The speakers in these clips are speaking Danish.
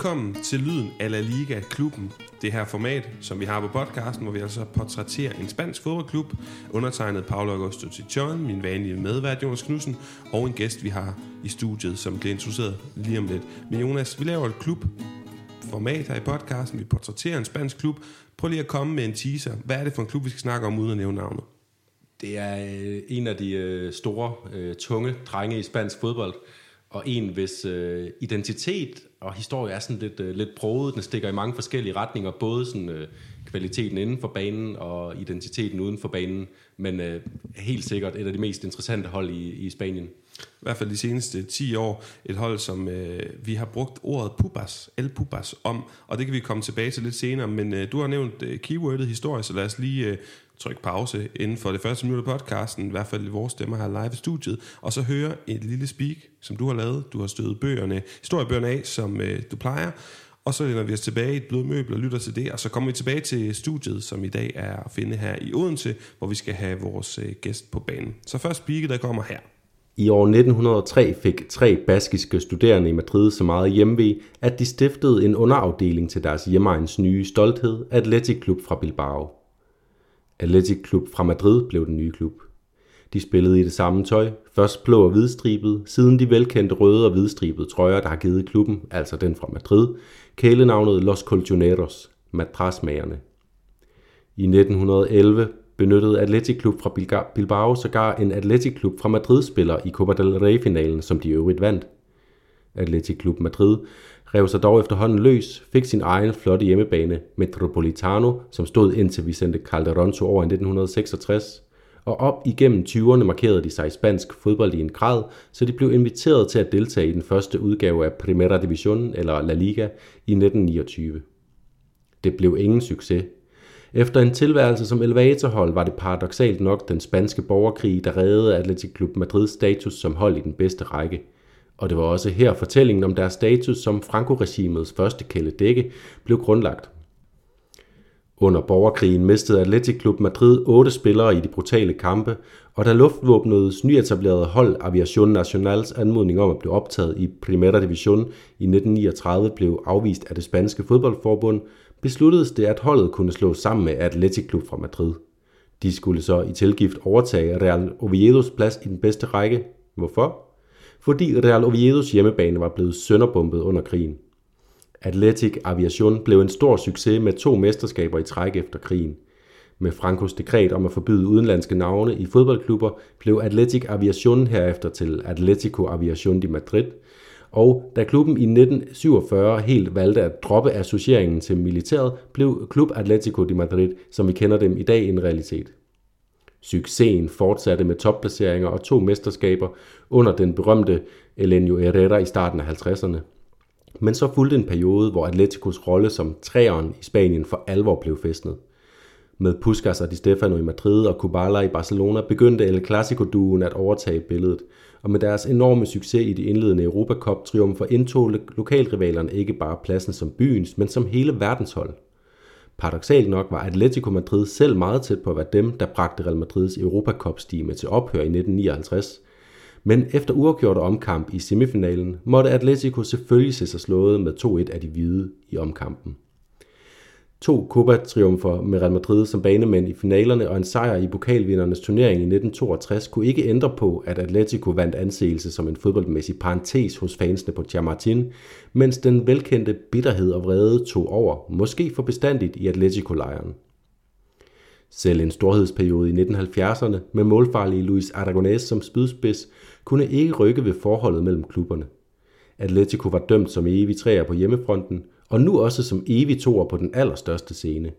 Velkommen til Lyden af La Liga klubben. Det her format, som vi har på podcasten, hvor vi altså portrætterer en spansk fodboldklub, undertegnet Paulo Augusto Tichon, min vanlige medvært Jonas Knudsen, og en gæst, vi har i studiet, som bliver introduceret lige om lidt. Men Jonas, vi laver et klub format her i podcasten. Vi portrætterer en spansk klub. Prøv lige at komme med en teaser. Hvad er det for en klub, vi skal snakke om, uden at nævne navnet? Det er øh, en af de øh, store, øh, tunge drenge i spansk fodbold, og en, hvis identitet og historie er sådan lidt, øh, lidt broget. Den stikker i mange forskellige retninger, både sådan, øh, kvaliteten inden for banen og identiteten uden for banen, men øh, helt sikkert et af de mest interessante hold i, i Spanien. I hvert fald de seneste 10 år, et hold, som øh, vi har brugt ordet Pupas, El Pupas om, og det kan vi komme tilbage til lidt senere, men øh, du har nævnt øh, keywordet historie, så lad os lige øh, trykke pause inden for det første minut af podcasten, i hvert fald i vores stemmer her live i studiet, og så høre et lille speak, som du har lavet. Du har stødet bøgerne, historiebøgerne af, som øh, du plejer, og så vender vi os tilbage i et blodmøbel og lytter til det, og så kommer vi tilbage til studiet, som i dag er at finde her i Odense, hvor vi skal have vores øh, gæst på banen. Så først speaket, der kommer her. I år 1903 fik tre baskiske studerende i Madrid så meget hjemve, at de stiftede en underafdeling til deres hjemmeegns nye stolthed, Athletic Club fra Bilbao. Athletic Club fra Madrid blev den nye klub. De spillede i det samme tøj, først blå og hvidstribet, siden de velkendte røde og hvidstribede trøjer, der har givet klubben, altså den fra Madrid, kælenavnet Los Colchoneros, madrasmagerne. I 1911 benyttede Athletic Club fra Bilbao sågar en Athletic Club fra Madrid-spiller i Copa del Rey-finalen, som de øvrigt vandt. Athletic Club Madrid rev sig dog efterhånden løs, fik sin egen flotte hjemmebane Metropolitano, som stod indtil Vicente Calderón tog over i 1966, og op igennem 20'erne markerede de sig i spansk fodbold i en grad, så de blev inviteret til at deltage i den første udgave af Primera División eller La Liga i 1929. Det blev ingen succes. Efter en tilværelse som elevatorhold var det paradoxalt nok den spanske borgerkrig, der reddede Athletic Club Madrids status som hold i den bedste række. Og det var også her fortællingen om deres status som Franco-regimets første kæledække blev grundlagt. Under borgerkrigen mistede Athletic Club Madrid otte spillere i de brutale kampe, og da luftvåbnets nyetablerede hold Aviation Nacionals anmodning om at blive optaget i Primera Division i 1939 blev afvist af det spanske fodboldforbund, besluttedes det, at holdet kunne slås sammen med Athletic Club fra Madrid. De skulle så i tilgift overtage Real Oviedos plads i den bedste række. Hvorfor? Fordi Real Oviedos hjemmebane var blevet sønderbumpet under krigen. Atletic Aviation blev en stor succes med to mesterskaber i træk efter krigen. Med Frankos dekret om at forbyde udenlandske navne i fodboldklubber blev Atletic Aviation herefter til Atletico Aviación de Madrid, og da klubben i 1947 helt valgte at droppe associeringen til militæret, blev Club Atletico de Madrid, som vi kender dem i dag, en realitet. Succesen fortsatte med topplaceringer og to mesterskaber under den berømte Elenio Herrera i starten af 50'erne. Men så fulgte en periode, hvor Atleticos rolle som træeren i Spanien for alvor blev festnet. Med Puskas og Di Stefano i Madrid og Kubala i Barcelona begyndte El Clasico-duen at overtage billedet, og med deres enorme succes i de indledende Europacup-triumfer indtog lokalrivalerne ikke bare pladsen som byens, men som hele verdenshold. Paradoxalt nok var Atletico Madrid selv meget tæt på at være dem, der bragte Real Madrids Europa Cup-stime til ophør i 1959, men efter uafgjort omkamp i semifinalen måtte Atletico selvfølgelig se sig slået med 2-1 af de hvide i omkampen. To Copa-triumfer med Real Madrid som banemænd i finalerne og en sejr i pokalvindernes turnering i 1962 kunne ikke ændre på, at Atletico vandt anseelse som en fodboldmæssig parentes hos fansene på Chamartin, mens den velkendte bitterhed og vrede tog over, måske for bestandigt i Atletico-lejren. Selv en storhedsperiode i 1970'erne med målfarlige Luis Aragonés som spydspids kunne ikke rykke ved forholdet mellem klubberne. Atletico var dømt som evig træer på hjemmefronten, og nu også som evig toer på den allerstørste scene.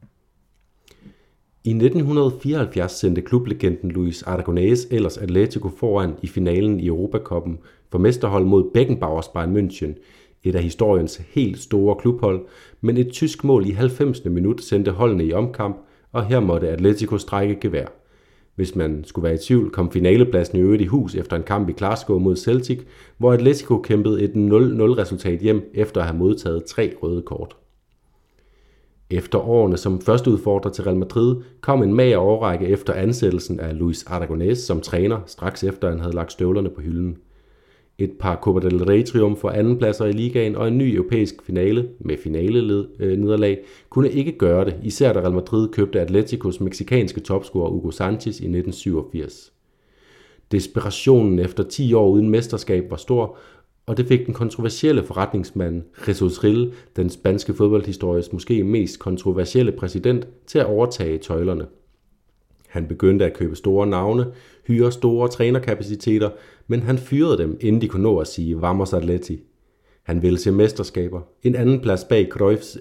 I 1974 sendte klublegenden Luis Aragonés ellers Atletico foran i finalen i Europakoppen for mesterhold mod Beckenbauers Bayern München, et af historiens helt store klubhold, men et tysk mål i 90. minut sendte holdene i omkamp, og her måtte Atletico strække gevær. Hvis man skulle være i tvivl, kom finalepladsen i øvrigt i hus efter en kamp i Glasgow mod Celtic, hvor Atletico kæmpede et 0-0 resultat hjem efter at have modtaget tre røde kort. Efter årene som første udfordrer til Real Madrid kom en mager overrække efter ansættelsen af Luis Aragonés som træner, straks efter han havde lagt støvlerne på hylden et par Copa del Rey triumfer, andenpladser i ligaen og en ny europæisk finale med finale øh, nederlag kunne ikke gøre det, især da Real Madrid købte Atleticos meksikanske topscorer Hugo Sanchez i 1987. Desperationen efter 10 år uden mesterskab var stor, og det fik den kontroversielle forretningsmand Jesus Ril, den spanske fodboldhistories måske mest kontroversielle præsident, til at overtage tøjlerne. Han begyndte at købe store navne, hyre store trænerkapaciteter, men han fyrede dem, inden de kunne nå at sige Vamos Atleti. Han ville se mesterskaber. En anden plads bag Cruyffs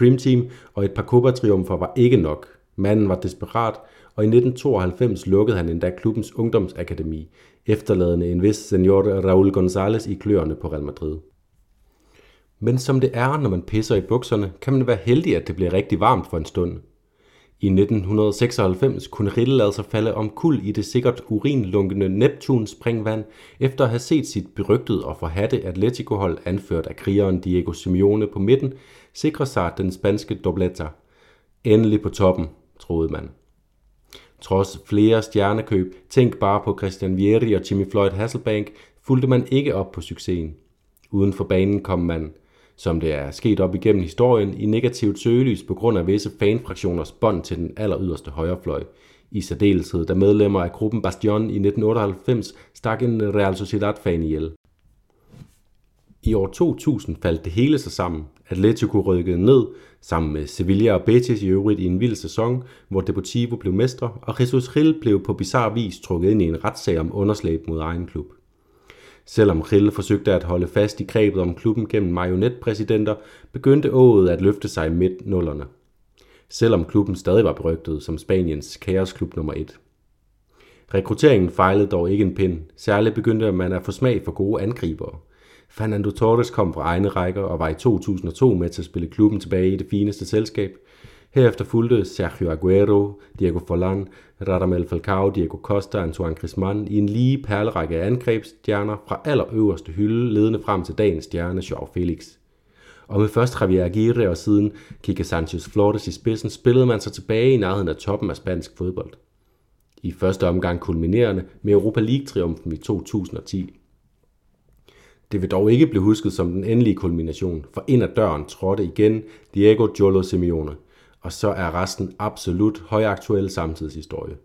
Dream Team og et par Copa-triumfer var ikke nok. Manden var desperat, og i 1992 lukkede han endda klubbens ungdomsakademi, efterladende en vis senior Raúl González i kløerne på Real Madrid. Men som det er, når man pisser i bukserne, kan man være heldig, at det bliver rigtig varmt for en stund. I 1996 kunne Riddle lade sig falde om kul i det sikkert urinlunkende Neptuns springvand, efter at have set sit berygtede og forhatte Atletico-hold anført af krigeren Diego Simeone på midten, sikre sig den spanske dobletta. Endelig på toppen, troede man. Trods flere stjernekøb, tænk bare på Christian Vieri og Jimmy Floyd Hasselbank, fulgte man ikke op på succesen. Uden for banen kom man, som det er sket op igennem historien, i negativt søgelys på grund af visse fanfraktioners bånd til den aller yderste højrefløj. I særdeleshed, da medlemmer af gruppen Bastion i 1998 stak en Real Sociedad-fan ihjel. I år 2000 faldt det hele sig sammen. Atletico rykkede ned, sammen med Sevilla og Betis i øvrigt i en vild sæson, hvor Deportivo blev mestre, og Jesus Ril blev på bizarre vis trukket ind i en retssag om underslæb mod egen klub. Selvom Rille forsøgte at holde fast i grebet om klubben gennem marionetpræsidenter, begyndte ået at løfte sig midt nullerne. Selvom klubben stadig var berygtet som Spaniens kaosklub nummer 1. Rekrutteringen fejlede dog ikke en pind. Særligt begyndte man at få smag for gode angribere. Fernando Torres kom fra egne rækker og var i 2002 med til at spille klubben tilbage i det fineste selskab – Herefter fulgte Sergio Aguero, Diego Forlan, Radamel Falcao, Diego Costa og Antoine Griezmann i en lige perlerække af angrebsstjerner fra allerøverste hylde, ledende frem til dagens stjerne Joao Felix. Og med først Javier Aguirre og siden Kike Sanchez Flores i spidsen, spillede man sig tilbage i nærheden af toppen af spansk fodbold. I første omgang kulminerende med Europa League-triumfen i 2010. Det vil dog ikke blive husket som den endelige kulmination, for ind ad døren trådte igen Diego Jolo Simeone – og så er resten absolut højaktuel samtidshistorie.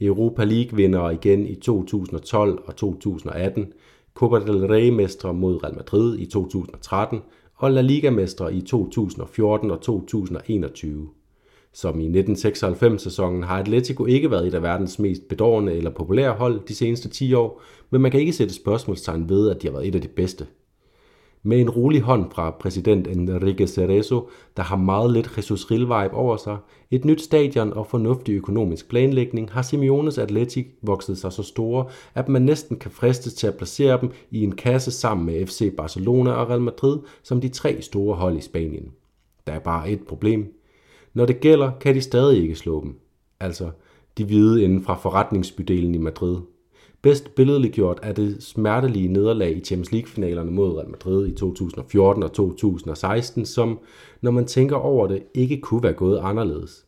Europa League vinder igen i 2012 og 2018, Copa del Rey mestre mod Real Madrid i 2013 og La Liga mestre i 2014 og 2021. Som i 1996-sæsonen har Atletico ikke været et af verdens mest bedårende eller populære hold de seneste 10 år, men man kan ikke sætte spørgsmålstegn ved, at de har været et af de bedste. Med en rolig hånd fra præsident Enrique Cerezo, der har meget lidt Jesus Real-vibe over sig, et nyt stadion og fornuftig økonomisk planlægning, har Simeones Atletic vokset sig så store, at man næsten kan fristes til at placere dem i en kasse sammen med FC Barcelona og Real Madrid som de tre store hold i Spanien. Der er bare et problem. Når det gælder, kan de stadig ikke slå dem. Altså, de hvide inden fra forretningsbydelen i Madrid – Bedst billedliggjort er det smertelige nederlag i Champions League-finalerne mod Real Madrid i 2014 og 2016, som, når man tænker over det, ikke kunne være gået anderledes.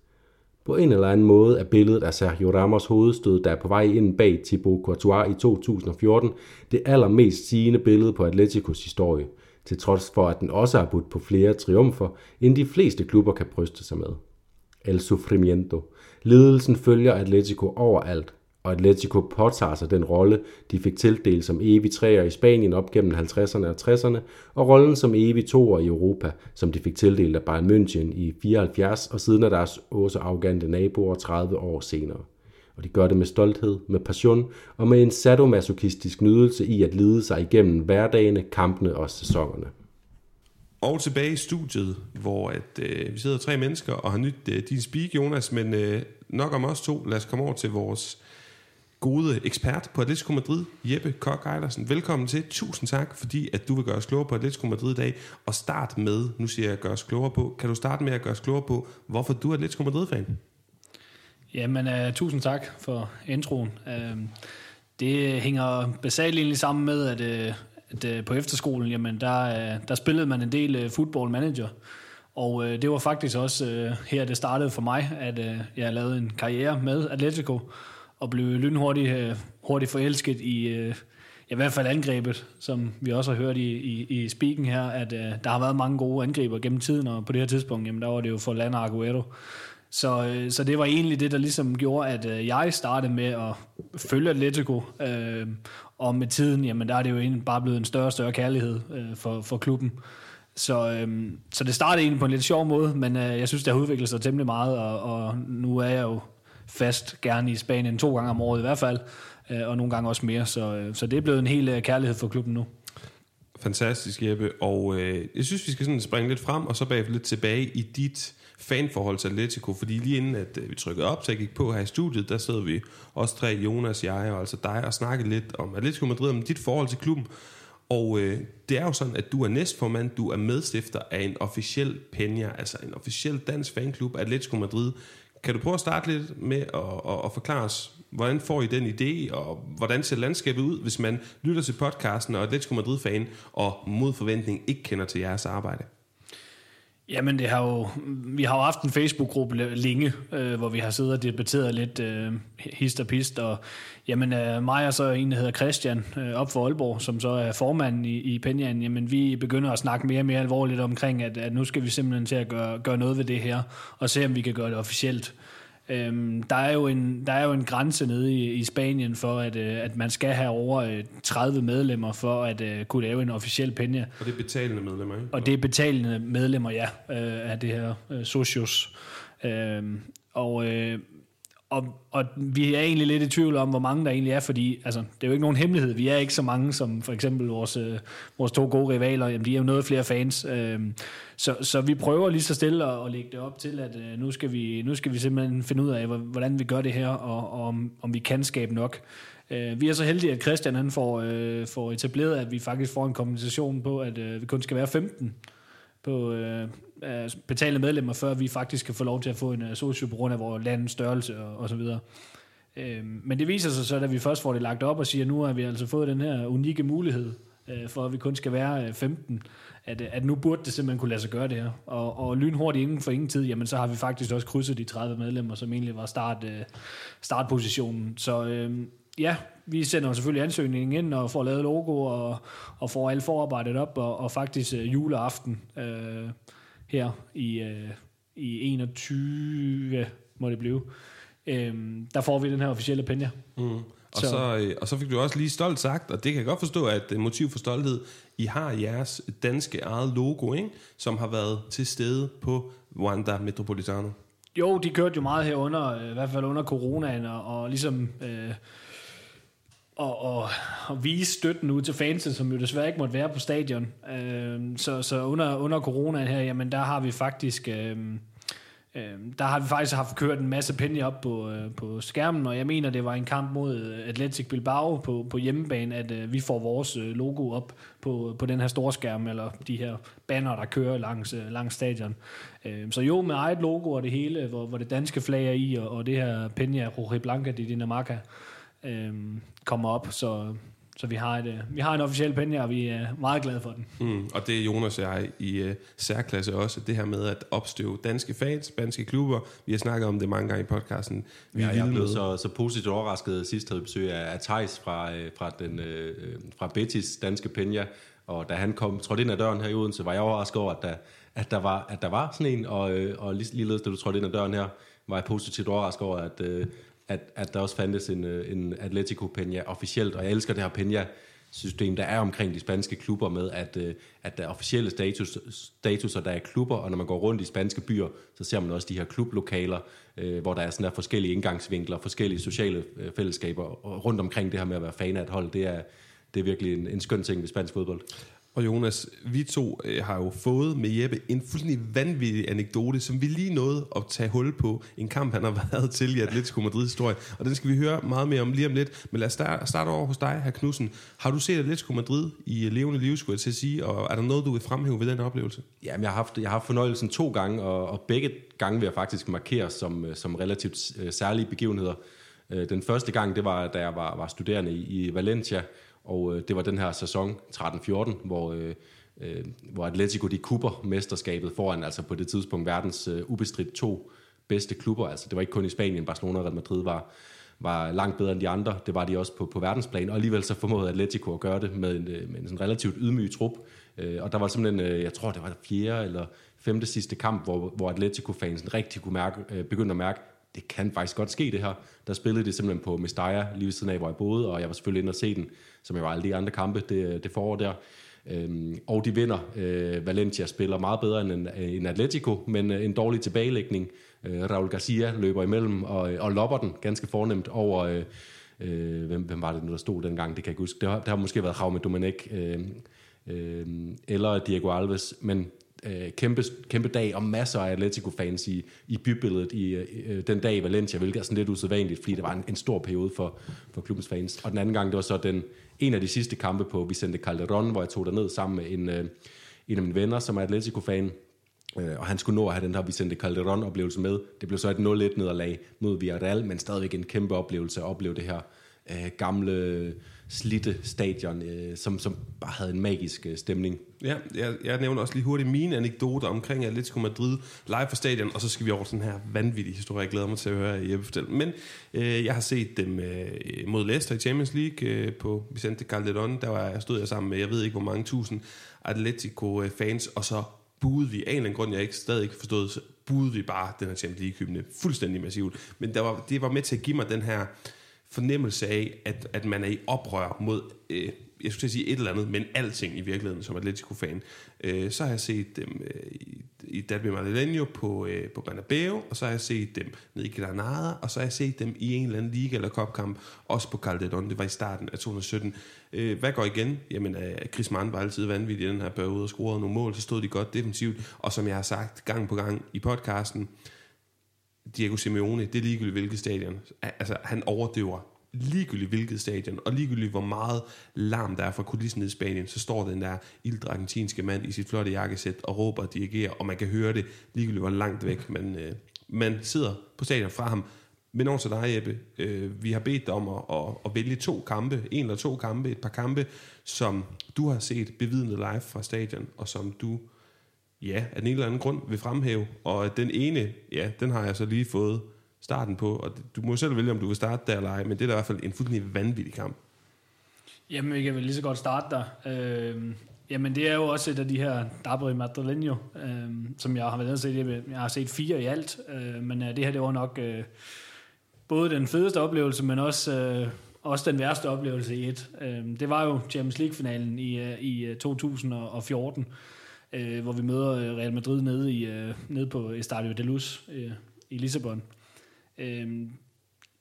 På en eller anden måde er billedet af Sergio Ramos hovedstød, der er på vej ind bag Thibaut Courtois i 2014, det allermest sigende billede på Atleticos historie, til trods for at den også har budt på flere triumfer, end de fleste klubber kan bryste sig med. El Sufrimiento. Ledelsen følger Atletico overalt, og Atletico påtager sig den rolle, de fik tildelt som evig træer i Spanien op gennem 50'erne og 60'erne, og rollen som evig toer i Europa, som de fik tildelt af Bayern München i 74 og siden af deres også arrogante naboer 30 år senere. Og de gør det med stolthed, med passion og med en sadomasochistisk nydelse i at lide sig igennem hverdagene, kampene og sæsonerne. Og tilbage i studiet, hvor at, øh, vi sidder tre mennesker og har nyt øh, din speak, Jonas, men øh, nok om os to. Lad os komme over til vores gode ekspert på Atletico Madrid, Jeppe Kok Ejlersen. Velkommen til. Tusind tak, fordi at du vil gøre os klogere på Atletico Madrid i dag. Og start med, nu siger jeg gøre os klogere på, kan du starte med at gøre os klogere på, hvorfor du er Atletico Madrid-fan? Jamen, uh, tusind tak for introen. Uh, det hænger basalt egentlig sammen med, at, uh, at uh, på efterskolen, jamen, der, uh, der spillede man en del uh, football manager. Og uh, det var faktisk også uh, her, det startede for mig, at uh, jeg lavede en karriere med Atletico og blev lynhurtigt øh, hurtigt forelsket i, øh, i hvert fald angrebet, som vi også har hørt i, i, i speaking her, at uh, der har været mange gode angriber gennem tiden, og på det her tidspunkt, jamen, der var det jo for Lana Aguero. Så, øh, så det var egentlig det, der ligesom gjorde, at øh, jeg startede med at følge Atletico, øh, og med tiden, jamen der er det jo egentlig bare blevet en større og større kærlighed øh, for, for klubben. Så, øhm, så det startede egentlig på en lidt sjov måde, men øh, jeg synes, det har udviklet sig temmelig meget, og, og nu er jeg jo fast gerne i Spanien to gange om året i hvert fald, øh, og nogle gange også mere, så, øh, så det er blevet en hel øh, kærlighed for klubben nu. Fantastisk, Jeppe. Og øh, jeg synes, vi skal sådan springe lidt frem, og så bagefter lidt tilbage i dit fanforhold til Atletico, fordi lige inden at øh, vi trykkede op, så jeg gik på her i studiet, der sidder vi også tre, Jonas, jeg og altså dig, og snakkede lidt om Atletico Madrid, om dit forhold til klubben. Og øh, det er jo sådan, at du er næstformand, du er medstifter af en officiel Peña, altså en officiel dansk fanklub, Atletico Madrid. Kan du prøve at starte lidt med at, at, at forklare os, hvordan får I den idé, og hvordan ser landskabet ud, hvis man lytter til podcasten og Atletico Madrid-fan, og mod forventning ikke kender til jeres arbejde? Jamen, det har jo, vi har jo haft en Facebook-gruppe længe, øh, hvor vi har siddet og debatteret lidt øh, hist og pist, og jamen, øh, mig og så en, der hedder Christian, øh, op for Aalborg, som så er formand i, i Penjan, jamen, vi begynder at snakke mere og mere alvorligt omkring, at, at nu skal vi simpelthen til at gøre, gøre noget ved det her, og se om vi kan gøre det officielt. Øhm, der, er jo en, der er jo en grænse nede i, i Spanien for, at, øh, at man skal have over øh, 30 medlemmer for at øh, kunne lave en officiel penja. Og det er betalende medlemmer, ikke? Og det er betalende medlemmer, ja, øh, af det her øh, socios. Øhm, og, øh, og, og vi er egentlig lidt i tvivl om, hvor mange der egentlig er, fordi altså, det er jo ikke nogen hemmelighed. Vi er ikke så mange som for eksempel vores, øh, vores to gode rivaler. Jamen, de er jo noget flere fans. Øh, så, så vi prøver lige så stille at, at lægge det op til, at øh, nu, skal vi, nu skal vi simpelthen finde ud af, hvordan vi gør det her, og, og om, om vi kan skabe nok. Øh, vi er så heldige, at Christian han får, øh, får etableret, at vi faktisk får en kompensation på, at øh, vi kun skal være 15 på øh, Øh, betalende medlemmer, før vi faktisk kan få lov til at få en øh, socio på grund af vores landets størrelse og, og så videre. Øh, men det viser sig så, at vi først får det lagt op og siger, at nu har vi altså fået den her unikke mulighed, øh, for at vi kun skal være øh, 15, at, øh, at nu burde det simpelthen kunne lade sig gøre det her. Og, og lynhurtigt inden for ingen tid, jamen så har vi faktisk også krydset de 30 medlemmer, som egentlig var start, øh, startpositionen. Så øh, ja, vi sender selvfølgelig ansøgningen ind og får lavet logo og, og får alt forarbejdet op, og, og faktisk øh, juleaften øh, her i, øh, i 21, må det blive, øh, der får vi den her officielle penja. Mm. Og så. Så, øh, og så fik du også lige stolt sagt, og det kan jeg godt forstå, at det motiv for stolthed, I har jeres danske eget logo, ikke? som har været til stede på Wanda Metropolitano. Jo, de kørte jo meget herunder, øh, i hvert fald under coronaen, og, og ligesom... Øh, og, og, og vise støtten ud til fansen, som jo desværre ikke måtte være på stadion. Øh, så så under, under coronaen her, jamen der har vi faktisk... Øh, øh, der har vi faktisk haft kørt en masse penge op på, øh, på skærmen, og jeg mener, det var en kamp mod Atletic Bilbao på, på hjemmebane, at øh, vi får vores øh, logo op på, på den her store skærm, eller de her banner, der kører langs, øh, langs stadion. Øh, så jo, med eget logo og det hele, hvor, hvor det danske flag er i, og, og det her Peña Roje Blanca de Dinamarca, øh, kommer op, så, så vi har, et, øh, vi har en officiel penge, og vi er meget glade for den. Mm, og det er Jonas og jeg i uh, særklasse også, det her med at opstøve danske fans, spanske klubber. Vi har snakket om det mange gange i podcasten. Vi ja, jeg blev så, så positivt overrasket sidst havde besøg af, af Thijs fra, øh, fra, den, øh, fra Betis danske Peña, og da han kom, trådte ind ad døren her i Odense, var jeg overrasket over, at der, at der, var, at der var sådan en, og, og lige, ligeledes da du trådte ind ad døren her, var jeg positivt overrasket over, at, at, at der også fandtes en, øh, en Atletico Peña officielt, og jeg elsker det her Peña system, der er omkring de spanske klubber med, at, øh, at der er officielle status, statuser, der er klubber, og når man går rundt i spanske byer, så ser man også de her klublokaler, øh, hvor der er sådan der forskellige indgangsvinkler, forskellige sociale øh, fællesskaber, og rundt omkring det her med at være fan af et hold, det er, det er virkelig en, en skøn ting ved spansk fodbold. Og Jonas, vi to øh, har jo fået med Jeppe en fuldstændig vanvittig anekdote, som vi lige nåede at tage hul på. En kamp, han har været til i Atletico Madrid historie. Og den skal vi høre meget mere om lige om lidt. Men lad os starte, starte over hos dig, her Knudsen. Har du set Atletico Madrid i øh, levende liv, skulle jeg til at sige? Og er der noget, du vil fremhæve ved den oplevelse? Jamen, jeg har haft, jeg har haft fornøjelsen to gange, og, og begge gange vil jeg faktisk markere som, øh, som relativt øh, særlige begivenheder. Den første gang, det var, da jeg var, var studerende i, i Valencia, og øh, det var den her sæson 13-14, hvor, øh, øh, hvor Atletico de kuber mesterskabet foran, altså på det tidspunkt verdens øh, ubestridt to bedste klubber. Altså det var ikke kun i Spanien, Barcelona og Real Madrid var, var langt bedre end de andre. Det var de også på, på verdensplan, og alligevel så formåede Atletico at gøre det med en, øh, med en sådan relativt ydmyg trup. Øh, og der var simpelthen, øh, jeg tror det var fjerde eller femte sidste kamp, hvor, hvor Atletico-fansen rigtig kunne mærke, øh, begyndte at mærke, det kan faktisk godt ske det her. Der spillede det simpelthen på Mestalla, lige ved siden af, hvor jeg boede, og jeg var selvfølgelig inde og se den, som jeg var alle de andre kampe det, det forår der. Øhm, og de vinder. Øh, Valencia spiller meget bedre end, en Atletico, men øh, en dårlig tilbagelægning. Øh, Raul Garcia løber imellem og, øh, og lopper den ganske fornemt over... Øh, øh, hvem, hvem var det nu, der stod dengang? Det kan jeg ikke huske. Det har, det har måske været Jaume Domenech øh, øh, eller Diego Alves, men øh, kæmpe, kæmpe dag, og masser af Atletico-fans i, i bybilledet i øh, øh, den dag i Valencia, hvilket er sådan lidt usædvanligt, fordi det var en, en stor periode for, for klubbens fans. Og den anden gang, det var så den, en af de sidste kampe på Vicente Calderon, hvor jeg tog ned sammen med en, øh, en af mine venner, som er Atletico-fan, øh, og han skulle nå at have den her Vicente Calderon-oplevelse med. Det blev så et 0-1-nederlag mod Villarreal, men stadigvæk en kæmpe oplevelse at opleve det her øh, gamle, slitte stadion, øh, som, som bare havde en magisk øh, stemning. Ja, jeg, jeg nævner også lige hurtigt mine anekdoter omkring Atletico Madrid live fra stadion, og så skal vi over sådan her vanvittige historie, jeg glæder mig til at høre Jeppe fortælle. Men øh, jeg har set dem øh, mod Leicester i Champions League øh, på Vicente Calderón, der var, jeg stod jeg sammen med, jeg ved ikke hvor mange tusind Atletico-fans, og så buede vi, af en eller anden grund, jeg ikke stadig ikke forstod, så buede vi bare den her Champions League-hymne fuldstændig massivt. Men der var, det var med til at give mig den her fornemmelse af, at, at man er i oprør mod, øh, jeg skulle sige et eller andet, men alting i virkeligheden som Atletico-fan. Øh, så har jeg set dem øh, i, i Derby Madrileño på, øh, på Banabeo, og så har jeg set dem nede i Granada, og så har jeg set dem i en eller anden liga eller kopkamp, også på Calderón, det var i starten af 2017. Øh, hvad går igen? Jamen, øh, Chris Mann var altid vanvittig i den her periode og scorede nogle mål, så stod de godt defensivt, og som jeg har sagt gang på gang i podcasten, Diego Simeone, det er ligegyldigt hvilket stadion. Altså, han overdøver ligegyldigt hvilket stadion, og ligegyldigt hvor meget larm der er fra kulissen i Spanien, så står den der ildre argentinske mand i sit flotte jakkesæt og råber og dirigerer, og man kan høre det ligegyldigt hvor langt væk man, øh, man sidder på stadion fra ham. Men over til dig, Jeppe. Øh, vi har bedt dig om at, at, at vælge to kampe, en eller to kampe, et par kampe, som du har set bevidnet live fra stadion, og som du ja, af en eller anden grund vil fremhæve. Og den ene, ja, den har jeg så lige fået starten på, og du må selv vælge, om du vil starte der eller ej, men det er da i hvert fald en fuldstændig vanvittig kamp. Jamen, vi kan vel lige så godt starte der. Øh, jamen, det er jo også et af de her Dabri Madrileño, øh, som jeg har været set. Jeg har set fire i alt, øh, men øh, det her, det var nok øh, både den fedeste oplevelse, men også, øh, også den værste oplevelse i et. Øh, det var jo Champions League-finalen i, øh, i øh, 2014, øh, hvor vi møder øh, Real Madrid nede, i, øh, nede på Estadio de Luz øh, i Lissabon. Øh,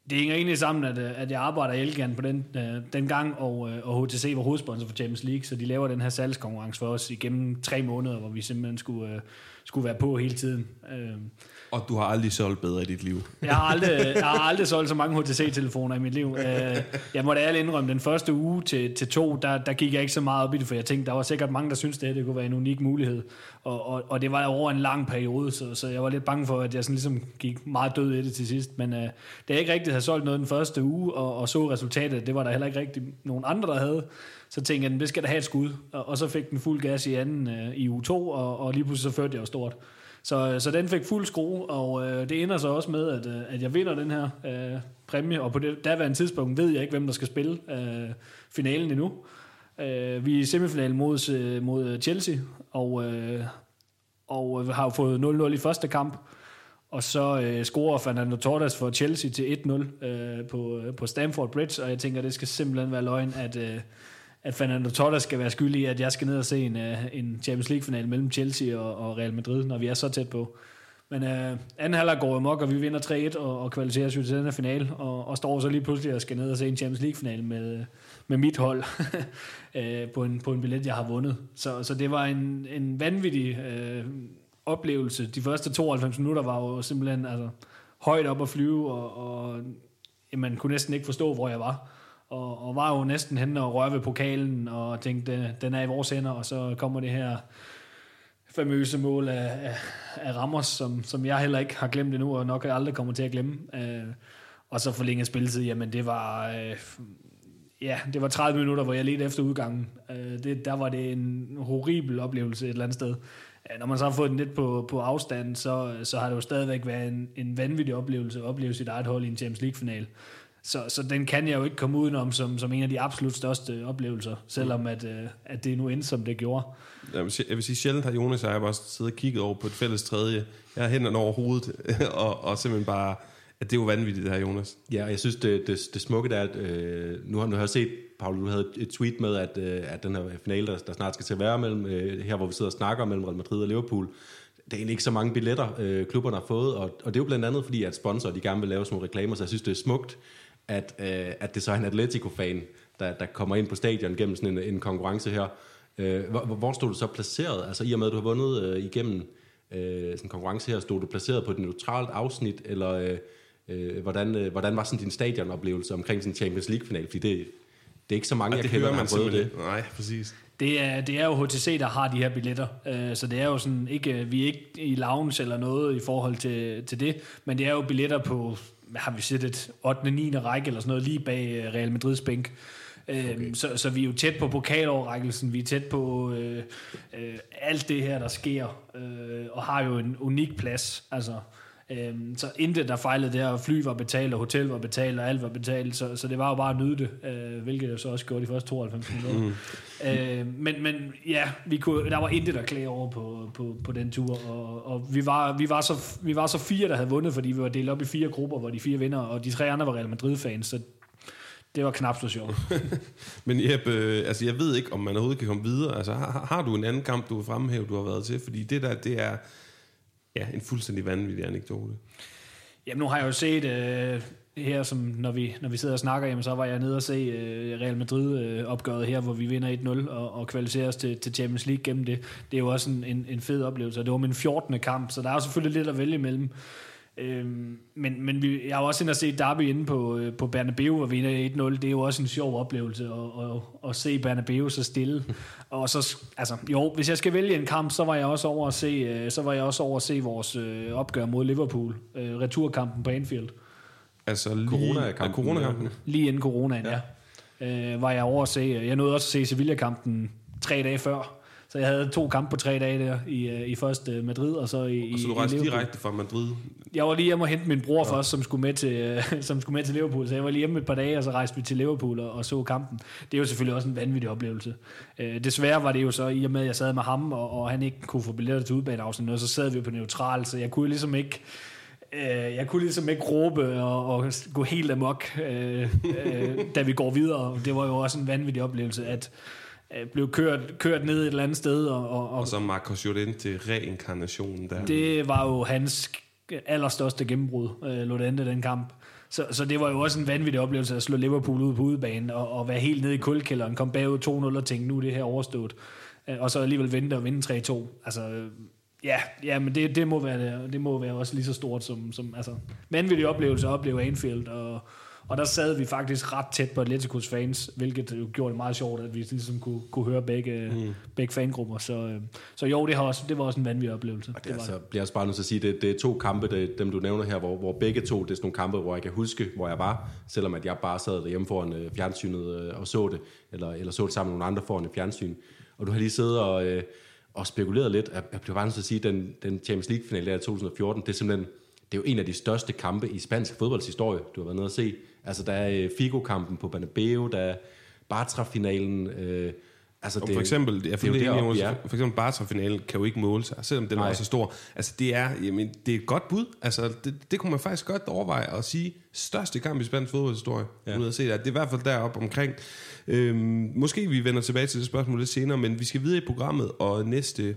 det hænger egentlig sammen, at, øh, at jeg arbejder i Elgan på den, øh, den gang, og, øh, og HTC var hovedsponsor for Champions League, så de laver den her salgskonkurrence for os igennem tre måneder, hvor vi simpelthen skulle, øh, skulle være på hele tiden. Øh, og du har aldrig solgt bedre i dit liv. Jeg har aldrig, jeg har aldrig solgt så mange HTC-telefoner i mit liv. Øh, jeg måtte ærligt indrømme, den første uge til, til to, der, der gik jeg ikke så meget op i det, for jeg tænkte, der var sikkert mange, der syntes, det, det kunne være en unik mulighed. Og, og, og det var over en lang periode, så, så jeg var lidt bange for, at jeg sådan ligesom gik meget død i det til sidst. Men øh, da jeg ikke rigtig havde solgt noget den første uge, og, og så resultatet, det var der heller ikke rigtig nogen andre, der havde, så tænkte jeg, det skal da have et skud. Og, og så fik den fuld gas i anden øh, i u 2, og, og lige pludselig så førte jeg jo stort. Så, øh, så den fik fuld skrue, og øh, det ender så også med, at, øh, at jeg vinder den her øh, præmie, og på det daværende tidspunkt ved jeg ikke, hvem der skal spille øh, finalen endnu. Øh, vi er i semifinalen mod, øh, mod Chelsea, og, øh, og øh, har jo fået 0-0 i første kamp, og så øh, scorer Fernando Torres for Chelsea til 1-0 øh, på, på Stamford Bridge, og jeg tænker, det skal simpelthen være løgn, at... Øh, at Fernando Torres skal være skyldig i, at jeg skal ned og se en, øh, en Champions League-final mellem Chelsea og, og Real Madrid, når vi er så tæt på. Men øh, anden halvleg går amok, og vi vinder 3-1 og, og kvalificerer os til den her finale, og, og står så lige pludselig og skal ned og se en Champions League-final med, øh, med mit hold uh, på, en, på en billet, jeg har vundet. Så, så det var en, en vanvittig øh, oplevelse. De første 92 minutter var jo simpelthen altså, højt op at flyve, og, og man kunne næsten ikke forstå, hvor jeg var og, og var jo næsten hen og rørte ved pokalen, og tænkte, den er i vores hænder, og så kommer det her famøse mål af, af, af Ramos, som, som jeg heller ikke har glemt endnu, og nok aldrig kommer til at glemme. Øh, og så forlænget spilletid, jamen det var... Øh, ja, det var 30 minutter, hvor jeg ledte efter udgangen. Øh, det, der var det en horribel oplevelse et eller andet sted. Øh, når man så har fået den lidt på, på afstand, så, så har det jo stadigvæk været en, en vanvittig oplevelse at opleve sit eget hold i en Champions League-final. Så, så den kan jeg jo ikke komme udenom som, som en af de absolut største oplevelser, selvom at, øh, at det nu endte, som det gjorde. Jeg vil, sige, jeg vil sige, sjældent har Jonas og jeg bare siddet og kigget over på et fælles tredje. Jeg har hænderne over hovedet, og, og simpelthen bare, at det er jo vanvittigt det her, Jonas. Ja, og jeg synes, det, det, det smukke er, at øh, nu, har, nu har jeg set, Paul, du havde et tweet med, at, øh, at den her finale, der, der snart skal til at være mellem, øh, her hvor vi sidder og snakker mellem Real Madrid og Liverpool, det er egentlig ikke så mange billetter, øh, klubberne har fået, og, og det er jo blandt andet fordi, at sponsorer de gerne vil lave sådan nogle reklamer, så jeg synes, det er smukt, at, øh, at det så er en Atletico-fan, der, der kommer ind på stadion gennem sådan en, en konkurrence her. Øh, hvor, hvor stod du så placeret? Altså i og med, at du har vundet øh, igennem øh, sådan en konkurrence her, stod du placeret på et neutralt afsnit, eller øh, øh, hvordan, øh, hvordan var sådan din stadionoplevelse omkring sådan en Champions League-final? Fordi det, det er ikke så mange, Og jeg det kender, der man har prøvet det. Nej, præcis. Det er, det er jo HTC, der har de her billetter, øh, så det er jo sådan, ikke, vi er ikke i lounge eller noget i forhold til, til det, men det er jo billetter på, har vi set, et 8. og 9. række eller sådan noget, lige bag øh, Real Madrids bænk. Okay. Så, så vi er jo tæt på pokaloverrækkelsen, vi er tæt på øh, øh, alt det her, der sker, øh, og har jo en unik plads. Altså, øh, så intet, der fejlede der, fly var betalt, og hotel var betalt, og alt var betalt, så, så det var jo bare at nyde det, øh, hvilket jeg så også gjorde de første 92 minutter. Mm. Øh, men, men ja, vi kunne, der var intet, der klage over på, på, på den tur, og, og vi, var, vi, var så, vi var så fire, der havde vundet, fordi vi var delt op i fire grupper, hvor de fire vinder, og de tre andre var Real Madrid-fans, så det var knap så sjovt. Men Jeppe, øh, altså jeg ved ikke, om man overhovedet kan komme videre. Altså har, har du en anden kamp, du vil fremhæve, du har været til? Fordi det der, det er ja, en fuldstændig vanvittig anekdote. Jamen nu har jeg jo set øh, her, som når vi, når vi sidder og snakker, jamen, så var jeg nede og se øh, Real Madrid-opgøret øh, her, hvor vi vinder 1-0 og, og kvalificerer os til, til Champions League gennem det. Det er jo også en, en, en fed oplevelse, og det var min 14. kamp, så der er jo selvfølgelig lidt at vælge imellem. Øhm, men men vi, jeg har også inde og set Derby inde på, øh, på Bernabeu og vinde 1-0. Det er jo også en sjov oplevelse at, at, at se Bernabeu så stille. og så, altså, jo, hvis jeg skal vælge en kamp, så var jeg også over at se, øh, så var jeg også over at se vores øh, opgør mod Liverpool. Øh, returkampen på Anfield. Altså lige, Corona-kampen. Ja, coronakampen. Lige inden coronaen, ja. ja. Øh, var jeg over at se. Jeg nåede også at se Sevilla-kampen tre dage før. Så jeg havde to kampe på tre dage der, i, øh, i først øh, Madrid, og så i, Og så du rejste direkte fra Madrid. Jeg var lige hjemme og hente min bror ja. først, som skulle, med til, øh, som skulle med til Liverpool. Så jeg var lige hjemme et par dage, og så rejste vi til Liverpool og, og så kampen. Det er jo selvfølgelig også en vanvittig oplevelse. Øh, desværre var det jo så, i og med at jeg sad med ham, og, og han ikke kunne få billetter til udbaneafsnit, og så sad vi på neutral, så jeg kunne ligesom ikke øh, jeg kunne ligesom ikke råbe og, og gå helt amok, øh, øh, da vi går videre. Det var jo også en vanvittig oplevelse, at blev kørt, kørt ned et eller andet sted, og, og, og Og så Marcos Llorente, reinkarnationen der. det var jo hans allerstørste gennembrud, øh, Lodente, den kamp. Så, så det var jo også en vanvittig oplevelse at slå Liverpool ud på udebane og, og være helt nede i kuldkælderen, komme bagud 2-0 og tænke, nu er det her overstået. Øh, og så alligevel vente og vinde 3-2. Altså, øh, ja, ja men det, det, må være, det må være også lige så stort som, som altså, vanvittig oplevelse at opleve Anfield. Og, og der sad vi faktisk ret tæt på Atleticos fans, hvilket jo gjorde det meget sjovt, at vi ligesom kunne, kunne høre begge, mm. begge fangrupper. Så, øh, så jo, det, har også, det var også en vanvittig oplevelse. Og det, var altså, bliver jeg også bare nødt til at sige, det, det er to kampe, det, dem du nævner her, hvor, hvor begge to, det er sådan nogle kampe, hvor jeg kan huske, hvor jeg var, selvom at jeg bare sad derhjemme foran øh, fjernsynet øh, og så det, eller, eller så det sammen med nogle andre foran et fjernsyn. Og du har lige siddet og, øh, og spekuleret lidt. Jeg, jeg bliver bare nødt til at sige, den, den Champions League-finale der i 2014, det er simpelthen, det er jo en af de største kampe i spansk fodboldshistorie, du har været nede og se. Altså, der er øh, Figo-kampen på Bernabeu, der er Bartra-finalen, øh, Altså, det, for eksempel, jeg det det det, ja. for eksempel Barca-finalen kan jo ikke måle sig, selvom den Nej. er så stor. Altså, det er, jamen, det er et godt bud. Altså, det, det kunne man faktisk godt overveje at sige, største kamp i spansk fodboldhistorie. Ja. Ja. At se det. det er i hvert fald deroppe omkring. Øhm, måske vi vender tilbage til det spørgsmål lidt senere, men vi skal videre i programmet, og næste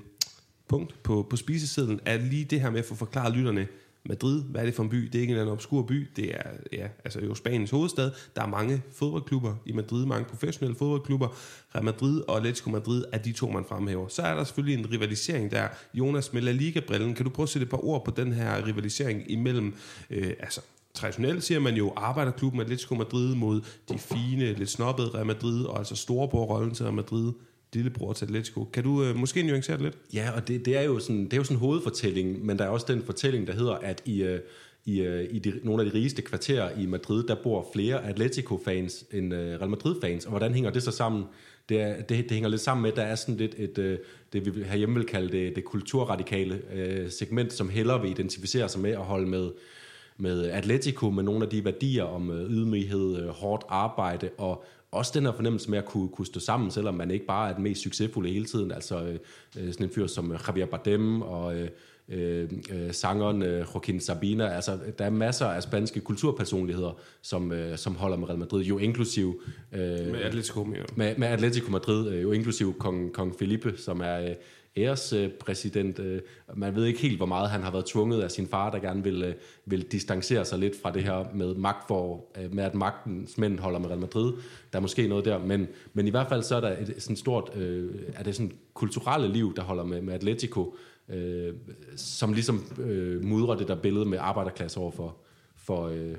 punkt på, på spisesedlen er lige det her med at få forklaret lytterne, Madrid, hvad er det for en by? Det er ikke en eller anden obskur by. Det er ja, altså jo Spaniens hovedstad. Der er mange fodboldklubber i Madrid, mange professionelle fodboldklubber. Real Madrid og Atletico Madrid er de to, man fremhæver. Så er der selvfølgelig en rivalisering der. Jonas med La Liga-brillen, kan du prøve at sætte et par ord på den her rivalisering imellem, øh, altså traditionelt siger man jo arbejderklubben Atletico Madrid mod de fine, lidt snobbede Real Madrid, og altså storebror-rollen til Real Madrid, lillebror til Atletico. Kan du øh, måske nuancere det lidt? Ja, og det, det, er jo sådan, det er jo sådan en hovedfortælling, men der er også den fortælling, der hedder, at i, øh, i, øh, i de, nogle af de rigeste kvarterer i Madrid, der bor flere Atletico-fans end øh, Real Madrid-fans. Og hvordan hænger det så sammen? Det, er, det, det hænger lidt sammen med, at der er sådan lidt et, øh, det vi herhjemme vil kalde det, det kulturradikale øh, segment, som hellere vil identificere sig med at holde med med Atletico, med nogle af de værdier om øh, ydmyghed, øh, hårdt arbejde, og også den her fornemmelse med at kunne, kunne stå sammen, selvom man ikke bare er den mest succesfulde hele tiden. Altså øh, øh sådan en fyr som Javier Bardem og øh, øh, sangeren øh, Joaquin Sabina. Altså, der er masser af spanske kulturpersonligheder, som, øh, som holder med Real Madrid, jo inklusiv... Øh, med Atletico, med, med Atletico Madrid, øh, jo inklusiv kong, kong Felipe, som er... Øh, ærespræsident. Øh, man ved ikke helt, hvor meget han har været tvunget af sin far, der gerne vil, øh, vil distancere sig lidt fra det her med magt for, øh, med at magtens mænd holder med Real Madrid. Der er måske noget der, men, men i hvert fald så er der et sådan stort, øh, er det sådan kulturelle liv, der holder med, med Atletico, øh, som ligesom øh, mudrer det der billede med arbejderklasse overfor for, for, øh,